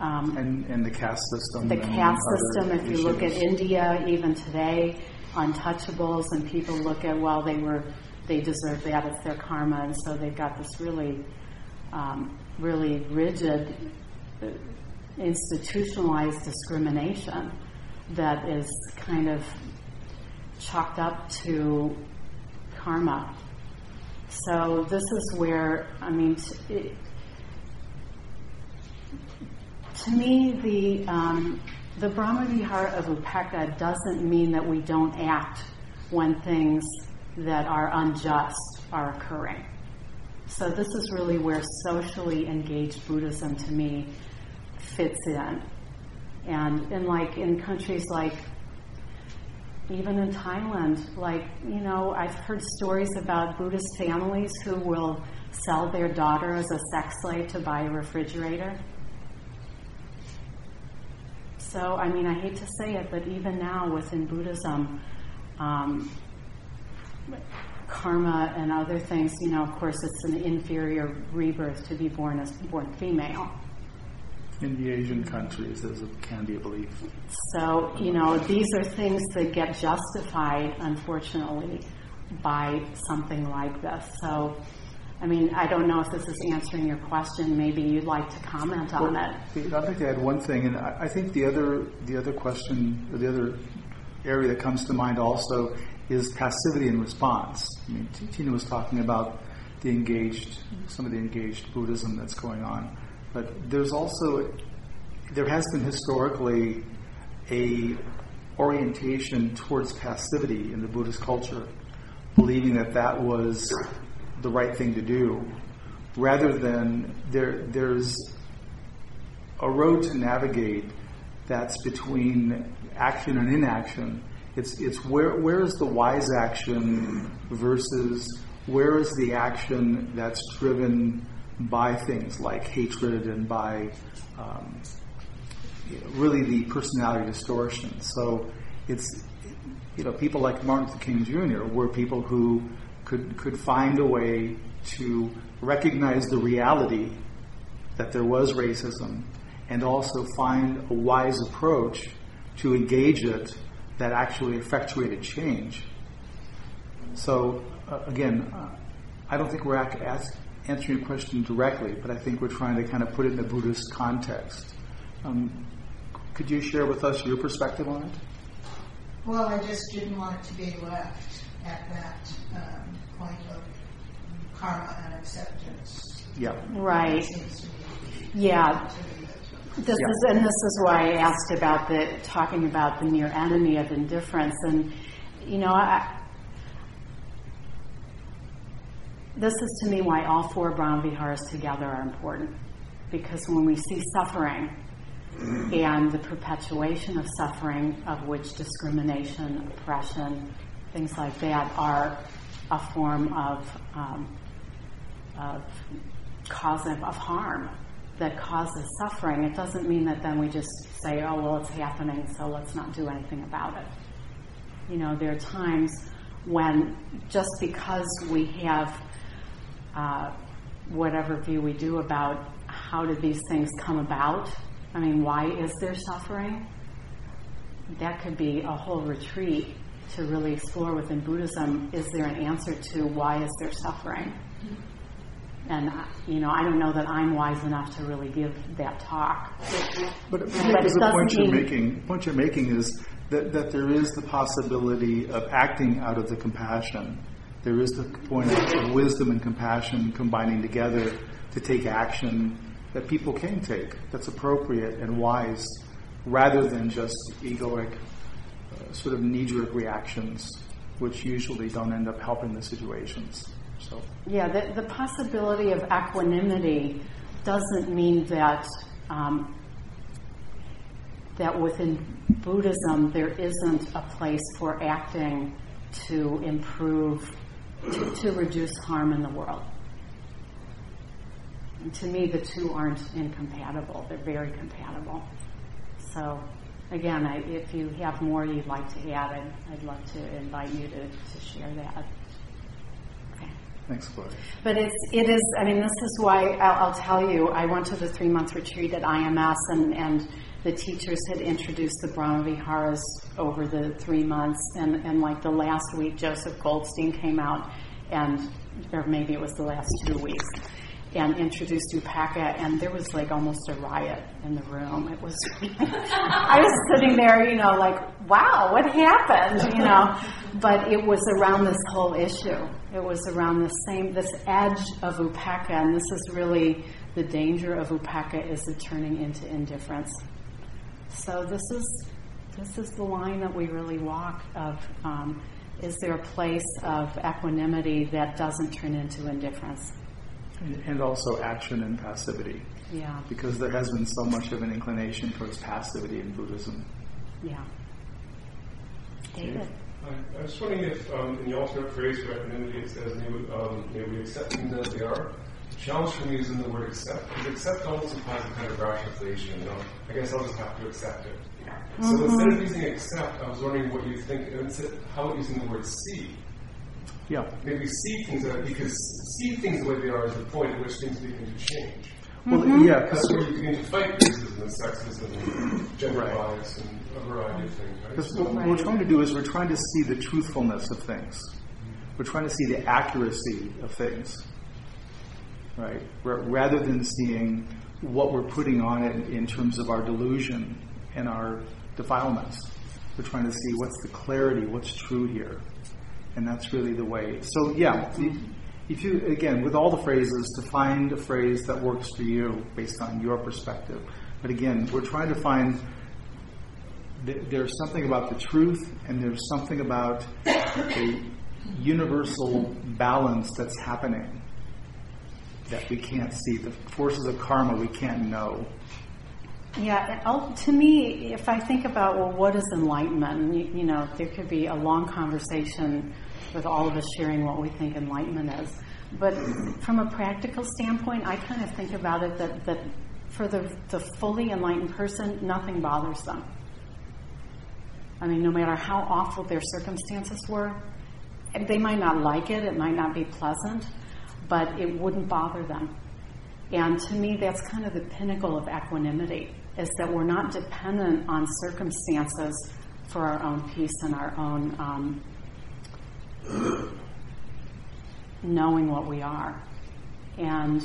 Um, And, and the caste system. the caste system, if you look at. India, even today, untouchables, and people look at, well, they were, they deserve that, it's their karma, and so they've got this really, um, really rigid, uh, institutionalized discrimination that is kind of chalked up to karma. So this is where, I mean, t- it, to me, the um, the Brahma Vihara of Upekkha doesn't mean that we don't act when things that are unjust are occurring. So this is really where socially engaged Buddhism, to me, fits in. And in like in countries like even in Thailand, like, you know, I've heard stories about Buddhist families who will sell their daughter as a sex slave to buy a refrigerator. So, I mean, I hate to say it, but even now within Buddhism, um, karma and other things, you know, of course, it's an inferior rebirth to be born as born female. In the Asian countries, there's a can be a belief. So, you know, these are things that get justified, unfortunately, by something like this. So, I mean, I don't know if this is answering your question. Maybe you'd like to comment on it. I'd like to add one thing, and I I think the other the other question, or the other area that comes to mind also is passivity and response. I mean, Tina was talking about the engaged, some of the engaged Buddhism that's going on, but there's also there has been historically a orientation towards passivity in the Buddhist culture, believing that that was the right thing to do, rather than there there's a road to navigate that's between action and inaction. It's, it's where, where is the wise action versus where is the action that's driven by things like hatred and by um, you know, really the personality distortion. So it's, you know, people like Martin Luther King Jr. were people who could, could find a way to recognize the reality that there was racism and also find a wise approach to engage it that actually effectuated change. So, uh, again, uh, I don't think we're ac- ask, answering your question directly, but I think we're trying to kind of put it in the Buddhist context. Um, could you share with us your perspective on it? Well, I just didn't want it to be left at that um, point of karma and acceptance. Yeah. Right. It seems to me Yeah. This Yeah. is, and this is why I asked about the talking about the near enemy of indifference, and you know, I, this is to me why all four Brahma Viharas together are important, because when we see suffering and the perpetuation of suffering, of which discrimination, oppression, things like that are a form of um, of cause of harm that causes suffering, it doesn't mean that then we just say, oh, well, it's happening, so let's not do anything about it. You know, there are times when just because we have uh, whatever view we do about how did these things come about, I mean, why is there suffering? That could be a whole retreat to really explore within Buddhism. Is there an answer to why is there suffering? And you know, I don't know that I'm wise enough to really give that talk. But, But it the point you're making, point you're making is that, that there is the possibility of acting out of the compassion. There is the point of wisdom and compassion combining together to take action that people can take that's appropriate and wise, rather than just egoic uh, sort of knee jerk reactions, which usually don't end up helping the situations. So, Yeah, the, the possibility of equanimity doesn't mean that um, that within Buddhism there isn't a place for acting to improve, to, to reduce harm in the world. And to me, the two aren't incompatible; they're very compatible. So, again, I, if you have more you'd like to add, I'd, I'd love to invite you to, to share that. Thanks, Gloria. But it's, it is, I mean, this is why I'll, I'll tell you, I went to the three month retreat at IMS and, and the teachers had introduced the Brahma Viharas over the three months. And, and like the last week, Joseph Goldstein came out and, or maybe it was the last two weeks, and introduced Upekkha, and there was like almost a riot in the room. It was, I was sitting there, you know, like, wow, what happened, you know? But it was around this whole issue. It was around the same, this edge of Upekkha, and this is really the danger of Upekkha is it turning into indifference. So this is this is the line that we really walk of um, is there a place of equanimity that doesn't turn into indifference? And, and also action and passivity, Yeah, because there has been so much of an inclination towards passivity in Buddhism. yeah. David. I, I was wondering if um, in the alternate phrase for equanimity it says, may we, um, may we accept things as they are. The challenge for me is in the word accept, because accept almost implies a kind of rationalization. You know, I guess I'll just have to accept it. So instead of using accept, I was wondering what you think, instead, how about using the word see? Yeah. Maybe see things that, because see things the way they are is the point at which things begin to change. Well, mm-hmm. yeah, That's because where you begin to fight racism and sexism and gender Right. bias and a variety of things, right? Because So- what we're trying to do is we're trying to see the truthfulness of things. We're trying to see the accuracy of things, right? R- rather than seeing what we're putting on it in terms of our delusion and our defilements. We're trying to see what's the clarity, what's true here. And that's really the way. So, yeah, if you, again, with all the phrases, to find a phrase that works for you based on your perspective. But again, we're trying to find th- there's something about the truth and there's something about a universal balance that's happening that we can't see. The forces of karma we can't know. Yeah, to me, if I think about, well, what is enlightenment? You, you know, there could be a long conversation with all of us sharing what we think enlightenment is. But from a practical standpoint, I kind of think about it that, that for the, the fully enlightened person, nothing bothers them. I mean, no matter how awful their circumstances were, they might not like it, it might not be pleasant, but it wouldn't bother them. And to me, that's kind of the pinnacle of equanimity, is that we're not dependent on circumstances for our own peace and our own um, knowing what we are. And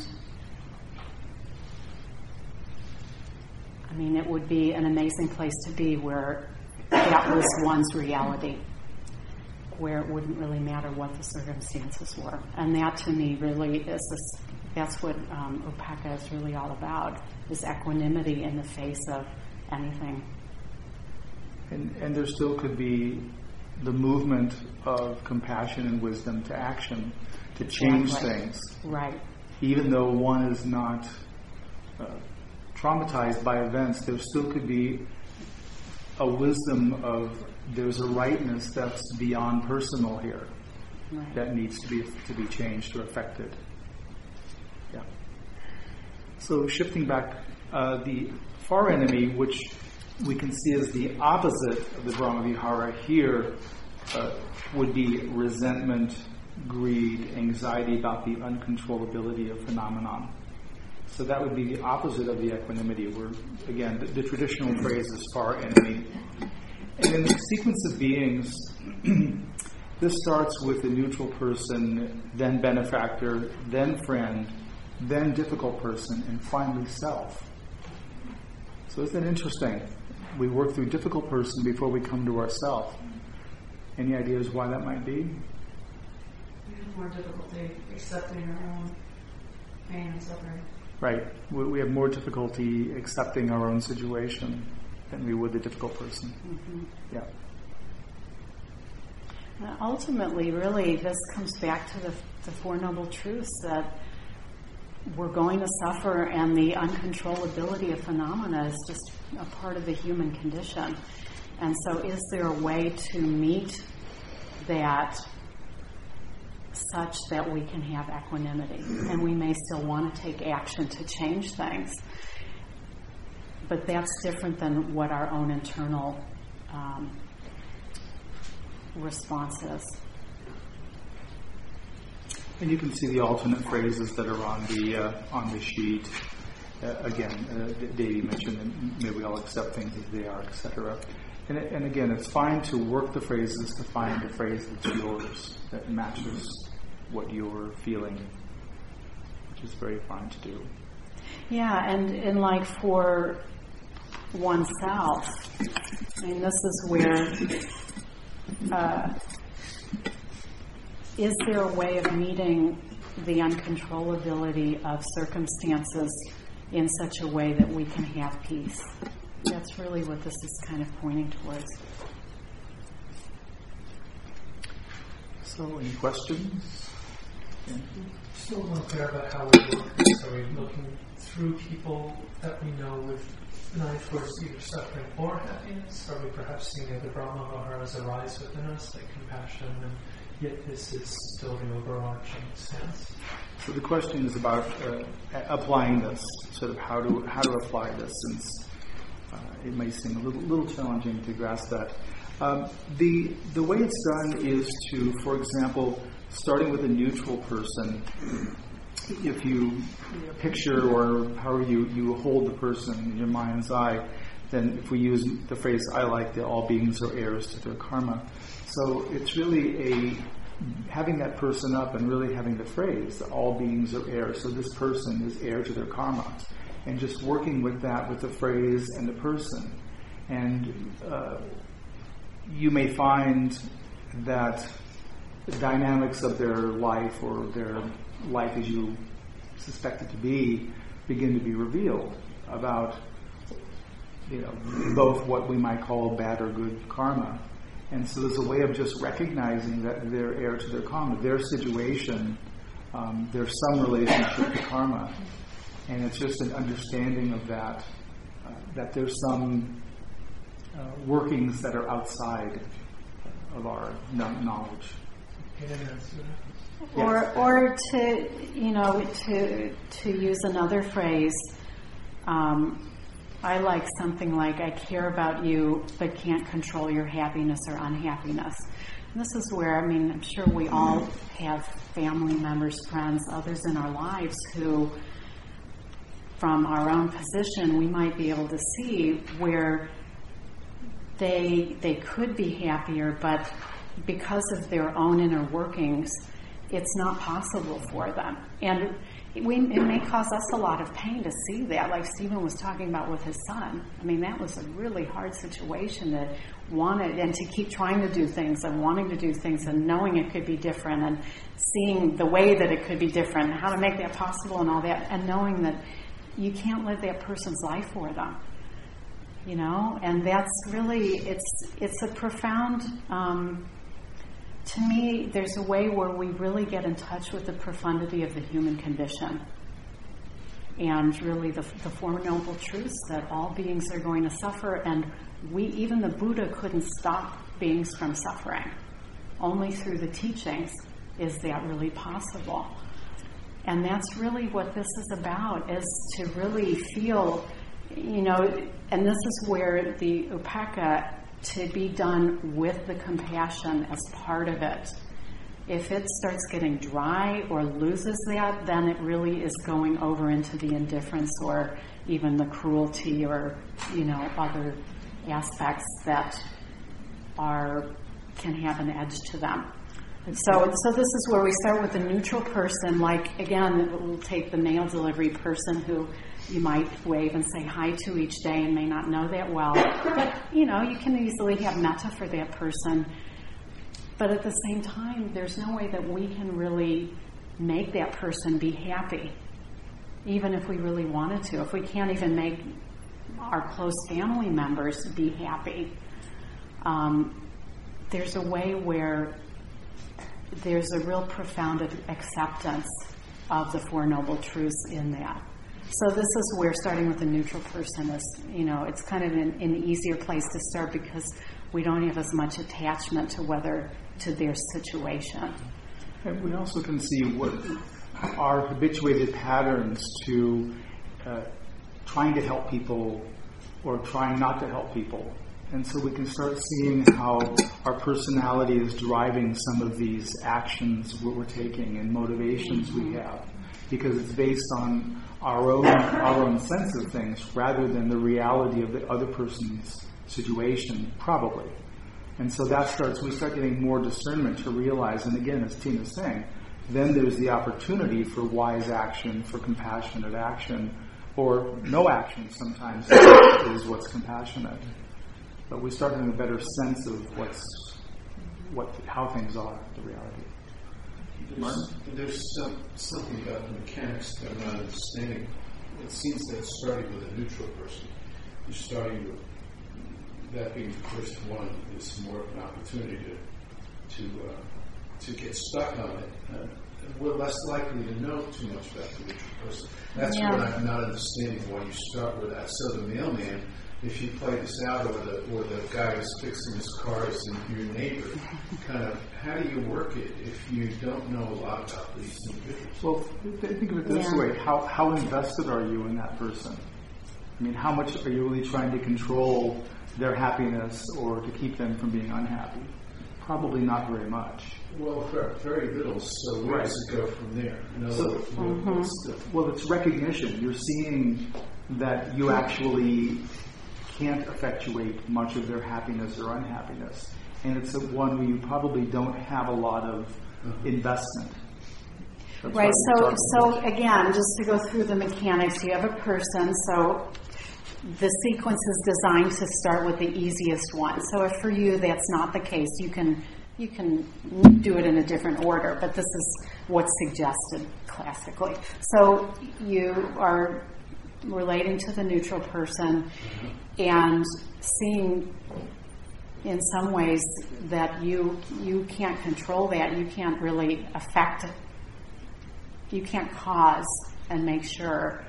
I mean, it would be an amazing place to be where that was one's reality, where it wouldn't really matter what the circumstances were. And that to me really is this, that's what um, is really all about, is equanimity in the face of anything. And, and there still could be the movement of compassion and wisdom to action to change Exactly. things. Right. Even though one is not uh, traumatized by events, there still could be a wisdom of there's a rightness that's beyond personal here Right. that needs to be to be changed or affected. Yeah. So shifting back, uh, the far enemy, which we can see as the opposite of the Brahma Vihara here, uh, would be resentment, greed, anxiety about the uncontrollability of phenomenon. So that would be the opposite of the equanimity, where, again, the, the traditional phrase is far enemy. And in the sequence of beings, this starts with the neutral person, then benefactor, then friend, then difficult person, and finally self. So isn't that interesting? We work through difficult person before we come to ourself. Any ideas why that might be? We have more difficulty accepting our own pain and suffering. Right. We, we have more difficulty accepting our own situation than we would the difficult person. hmm Yeah. Ultimately, really, this comes back to the, the Four Noble Truths that we're going to suffer, and the uncontrollability of phenomena is just a part of the human condition. And so, is there a way to meet that such that we can have equanimity? And we may still want to take action to change things. But that's different than what our own internal um, response is. And you can see the alternate phrases that are on the uh, on the sheet. Uh, again, uh, Davey mentioned that maybe I'll accept things as they are, etc. And, and again, it's fine to work the phrases to find the phrase that's yours, that matches what you're feeling, which is very fine to do. Yeah, and, and like for oneself, I mean, this is where uh, is there a way of meeting the uncontrollability of circumstances in such a way that we can have peace? That's really what this is kind of pointing towards. So, any questions? Yeah. Still unclear about how we look. Are we looking through people that we know with an eye towards either suffering or happiness? Are we perhaps seeing the Brahma Viharas arise within us, like compassion, and yet this is still the overarching sense? So the question is about uh, applying this, sort of how to how to apply this, since uh, it may seem a little, little challenging to grasp that. Um, the the way it's done is to, for example, starting with a neutral person, if you picture or however you, you hold the person in your mind's eye, then if we use the phrase I like that all beings are heirs to their karma. So it's really a having that person up and really having the phrase all beings are heirs. So this person is heir to their karma. And just working with that with the phrase and the person. And uh, you may find that the dynamics of their life or their life as you suspect it to be begin to be revealed about you know both what we might call bad or good karma and so there's a way of just recognizing that they're heir to their karma. Their situation um, there's some relationship to karma. And it's just an understanding of that uh, that there's some uh, workings that are outside of our knowledge. Or, or to, you know, to, to use another phrase, um, I like something like, I care about you, but can't control your happiness or unhappiness. And this is where, I mean, I'm sure we all have family members, friends, others in our lives who, from our own position, we might be able to see where they, they could be happier, but because of their own inner workings, it's not possible for them. And we, it may cause us a lot of pain to see that, like Stephen was talking about with his son. I mean, that was a really hard situation that wanted, and to keep trying to do things and wanting to do things and knowing it could be different and seeing the way that it could be different how to make that possible and all that, and knowing that you can't live that person's life for them. You know, and that's really it's it's a profound um, to me, there's a way where we really get in touch with the profundity of the human condition and really the, the Four Noble Truths that all beings are going to suffer, and we, even the Buddha, couldn't stop beings from suffering. Only through the teachings is that really possible. And that's really what this is about, is to really feel, you know, and this is where the upekkha to be done with the compassion as part of it. If it starts getting dry or loses that, then it really is going over into the indifference or even the cruelty or, you know, other aspects that are can have an edge to them. And So, so this is where we start with a neutral person. Like again, we'll take the mail delivery person who you might wave and say hi to each day and may not know that well. But, you know, you can easily have metta for that person. But at the same time, there's no way that we can really make that person be happy, even if we really wanted to. If we can't even make our close family members be happy, um, there's a way where there's a real profound acceptance of the Four Noble Truths in that. So this is where starting with a neutral person is, you know, it's kind of an, an easier place to start because we don't have as much attachment to whether to their situation. And we also can see what our habituated patterns to uh, trying to help people or trying not to help people. And so we can start seeing how our personality is driving some of these actions we're taking and motivations we have because it's based on our own our own sense of things rather than the reality of the other person's situation, probably. And so that starts we start getting more discernment to realize, and again, as Tina's saying, then there's the opportunity for wise action, for compassionate action, or no action sometimes is what's compassionate. But we start having a better sense of what's what how things are, the reality. There's, there's some, something about the mechanics that I'm not understanding. It seems that starting with a neutral person, you're starting with that being the first one is more of an opportunity to to uh, to get stuck on it. Uh, we're less likely to know too much about the neutral person. That's Yeah. what I'm not understanding why you start with that. So the mailman, if you play this out, or the or the guy who's fixing his cars and your neighbor, kind of how do you work it if you don't know a lot about these individuals? Well, think of it this Yeah. way: how how invested are you in that person? I mean, how much are you really trying to control their happiness or to keep them from being unhappy? Probably not very much. Well, ver- very little. So where Right. does it go from there? In other So- words, what- what's mm-hmm. the Well, it's recognition. You're seeing that you actually can't effectuate much of their happiness or unhappiness. And it's a one where you probably don't have a lot of mm-hmm. investment. That's Right. So, so again, just to go through the mechanics, you have a person. So the sequence is designed to start with the easiest one. So if for you that's not the case, you can you can do it in a different order. But this is what's suggested classically. So you are relating to the neutral person and seeing in some ways that you you can't control that. You can't really affect you can't cause and make sure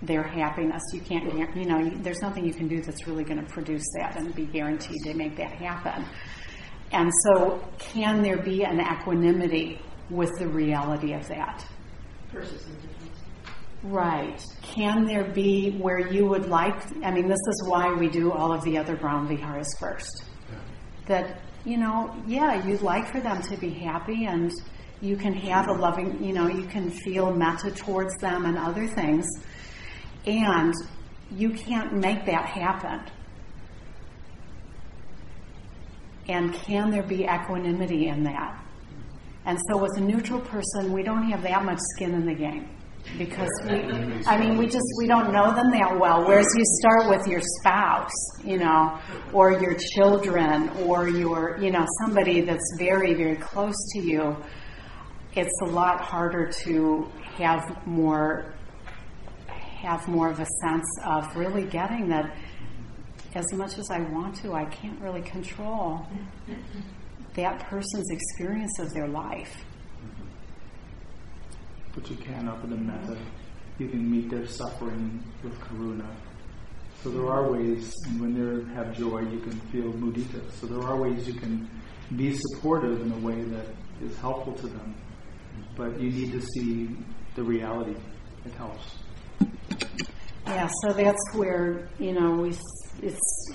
their happiness. You can't you know there's nothing you can do that's really going to produce that and be guaranteed to make that happen. And so can there be an equanimity with the reality of that? Versus indifference. Right. Can there be where you would like, I mean, this is why we do all of the other Brahma Viharas first. That, you know, yeah, you'd like for them to be happy and you can have a loving, you know, you can feel metta towards them and other things. And you can't make that happen. And can there be equanimity in that? And so, with a neutral person, we don't have that much skin in the game because we, I mean, we just we don't know them that well. Whereas you start with your spouse, you know, or your children, or your, you know, somebody that's very very close to you. It's a lot harder to have more have more of a sense of really getting that. As much as I want to, I can't really control that person's experience of their life. But you can open the method. You can meet their suffering with karuna. So there are ways, and when they have joy, you can feel mudita. So there are ways you can be supportive in a way that is helpful to them. But you need to see the reality. It helps. Yeah, so that's where, you know, we, it's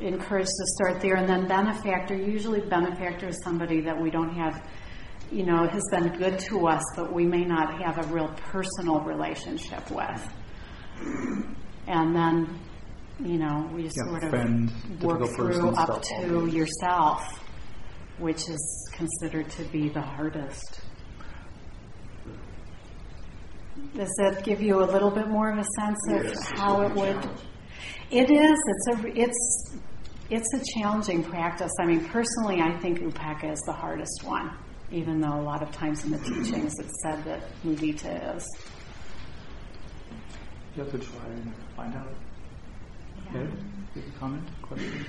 encouraged to start there. And then benefactor, usually benefactor is somebody that we don't have, you know, has been good to us, but we may not have a real personal relationship with. And then, you know, we Yeah, sort of friend, work through up to those. yourself, which is considered to be the hardest. Does that give you a little bit more of a sense of Yes, how it would? challenge. It is. It's a. It's. It's a challenging practice. I mean, personally, I think upekkha is the hardest one, even though a lot of times in the teachings it's said that mudita is. You have to try and find out. Yeah. Ed, you a comment, question?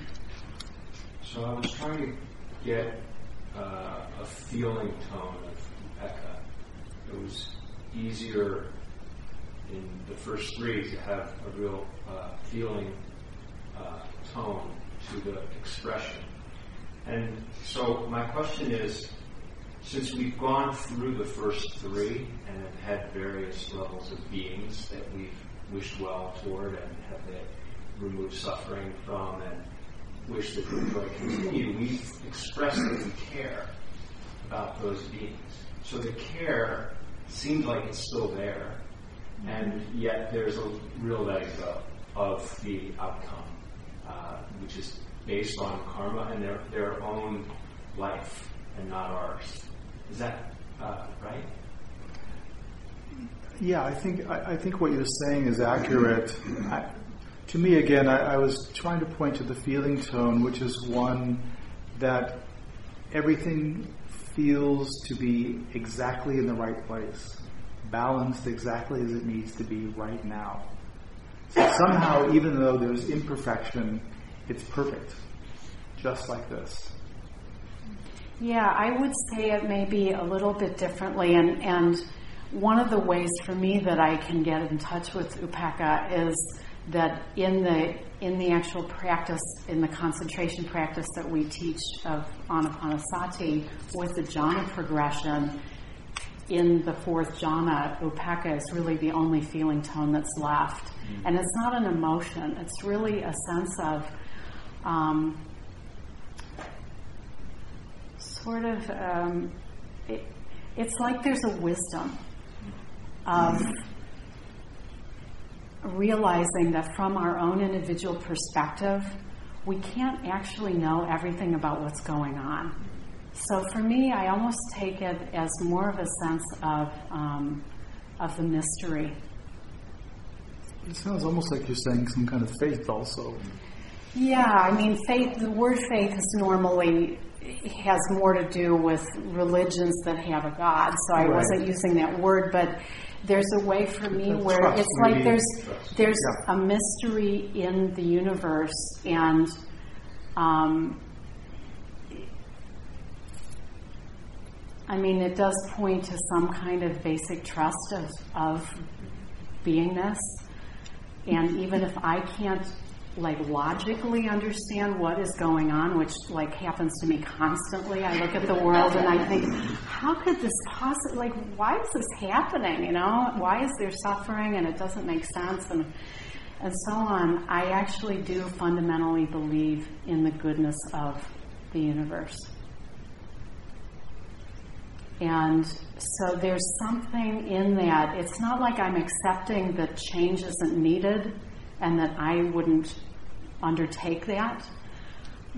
So I was trying to get uh, a feeling tone of Eka. It was easier in the first three to have a real uh, feeling uh, tone to the expression. And so my question is, since we've gone through the first three and have had various levels of beings that we've wished well toward and have removed suffering from and wish that the joy continue, we've expressed that we care about those beings. So the care seems like it's still there, and yet there's a real letting go of the outcome, uh, which is based on karma and their, their own life and not ours. Is that uh, right? Yeah, I think I, think what you're saying is accurate. I, to me, again, I, I was trying to point to the feeling tone, which is one that everything feels to be exactly in the right place, balanced exactly as it needs to be right now. So somehow, even though there's imperfection, it's perfect, just like this. Yeah, I would say it may be a little bit differently, and, and one of the ways for me that I can get in touch with Upekkha is that in the in the actual practice, in the concentration practice that we teach of Anapanasati with the jhana progression, in the fourth jhana, Upekkha is really the only feeling tone that's left. Mm-hmm. And it's not an emotion, it's really a sense of um, sort of, um, it, it's like there's a wisdom of realizing that from our own individual perspective, we can't actually know everything about what's going on. So for me, I almost take it as more of a sense of um, of the mystery. It sounds almost like you're saying some kind of faith, also. Yeah, I mean, faith. The word faith is normally has more to do with religions that have a God. So I right. wasn't using that word, but there's a way for me where trust, it's like there's there's yeah. a mystery in the universe and um, I mean it does point to some kind of basic trust of, of beingness and even if I can't like logically understand what is going on, which like happens to me constantly. I look at the world and I think, how could this possibly like why is this happening? You know, why is there suffering and it doesn't make sense and and so on. I actually do fundamentally believe in the goodness of the universe. And so there's something in that. It's not like I'm accepting that change isn't needed and that I wouldn't undertake that.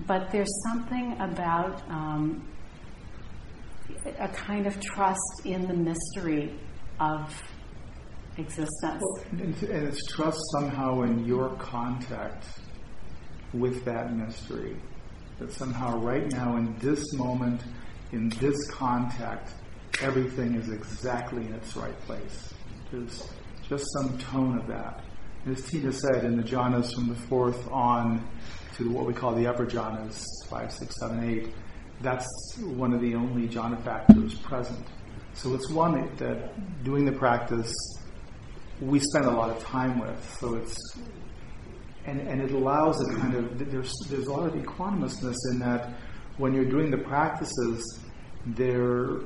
But there's something about um, a kind of trust in the mystery of existence. And it's trust somehow in your contact with that mystery. That somehow, right now, in this moment, in this contact, everything is exactly in its right place. There's just some tone of that as Tina said, in the jhanas from the fourth on to what we call the upper jhanas, five, six, seven, eight, that's one of the only jhana factors present. So it's one that, doing the practice we spend a lot of time with. So it's and, and it allows a kind of there's there's a lot of equanimousness in that when you're doing the practices, they're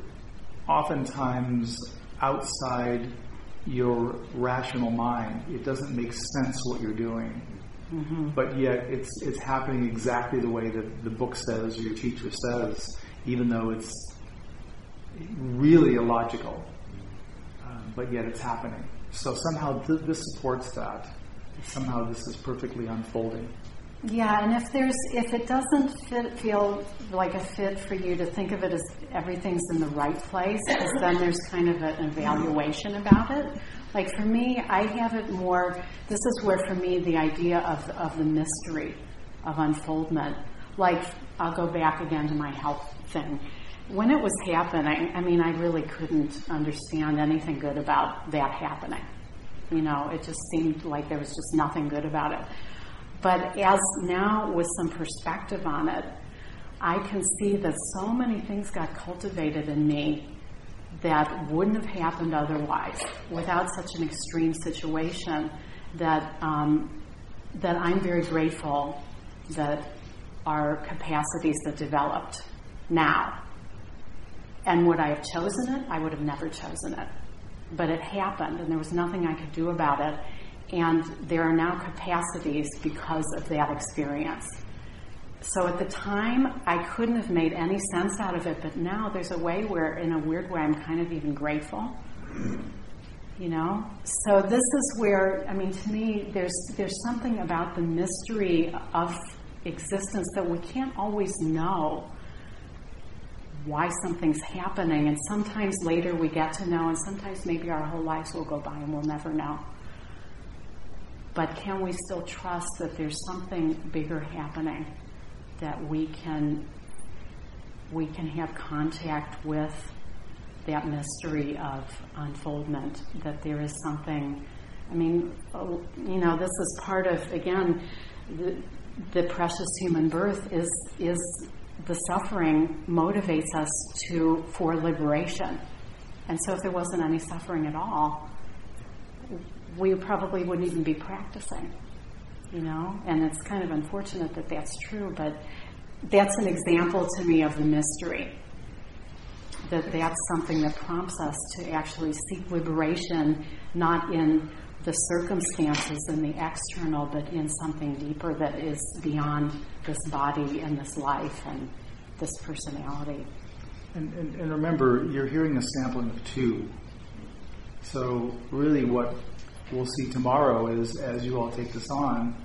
oftentimes outside your rational mind. It doesn't make sense what you're doing. Mm-hmm. But yet it's it's happening exactly the way that the book says or your teacher says, even though it's really illogical. Um, but yet it's happening. So somehow th- this supports that. Somehow this is perfectly unfolding. Yeah, and if there's if it doesn't fit, feel like a fit for you to think of it as everything's in the right place, because then there's kind of an evaluation about it. Like for me, I have it more. This is where for me the idea of of the mystery of unfoldment. Like I'll go back again to my health thing. When it was happening, I mean, I really couldn't understand anything good about that happening. You know, it just seemed like there was just nothing good about it but as now with some perspective on it, I can see that so many things got cultivated in me that wouldn't have happened otherwise without such an extreme situation that um, that I'm very grateful that our capacities that developed now. And would I have chosen it? I would have never chosen it. But it happened, and there was nothing I could do about it. And there are now capacities because of that experience. So at the time, I couldn't have made any sense out of it, but now there's a way where, in a weird way, I'm kind of even grateful. You know? So this is where, I mean, to me, there's, there's something about the mystery of existence that we can't always know why something's happening. And sometimes later we get to know, and sometimes maybe our whole lives will go by and we'll never know. But can we still trust that there's something bigger happening that we can we can have contact with that mystery of unfoldment that there is something I mean, oh, you know, this is part of again the, the precious human birth is is the suffering motivates us to for liberation. And so if there wasn't any suffering at all, we probably wouldn't even be practicing. You know? And it's kind of unfortunate that that's true, but that's an example to me of the mystery. That that's something that prompts us to actually seek liberation, not in the circumstances and the external, but in something deeper that is beyond this body and this life and this personality. And, and, and remember, you're hearing a sampling of two. So, really, what we'll see tomorrow is as you all take this on,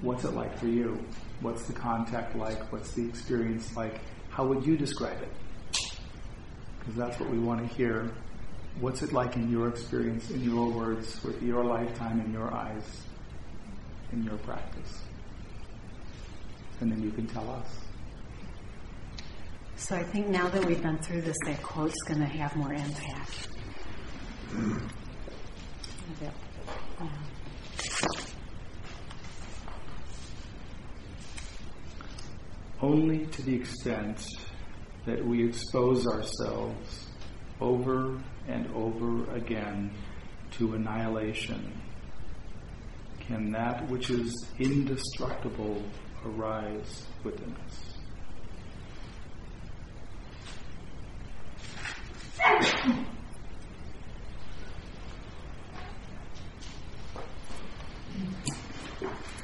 what's it like for you? What's the contact like? What's the experience like? How would you describe it? Because that's what we want to hear What's it like in your experience, in your words, with your lifetime, in your eyes, in your practice? And then you can tell us. So I think now that we've been through this, that quote's going to have more impact. Only to the extent that we expose ourselves over and over again to annihilation, can that which is indestructible arise within us?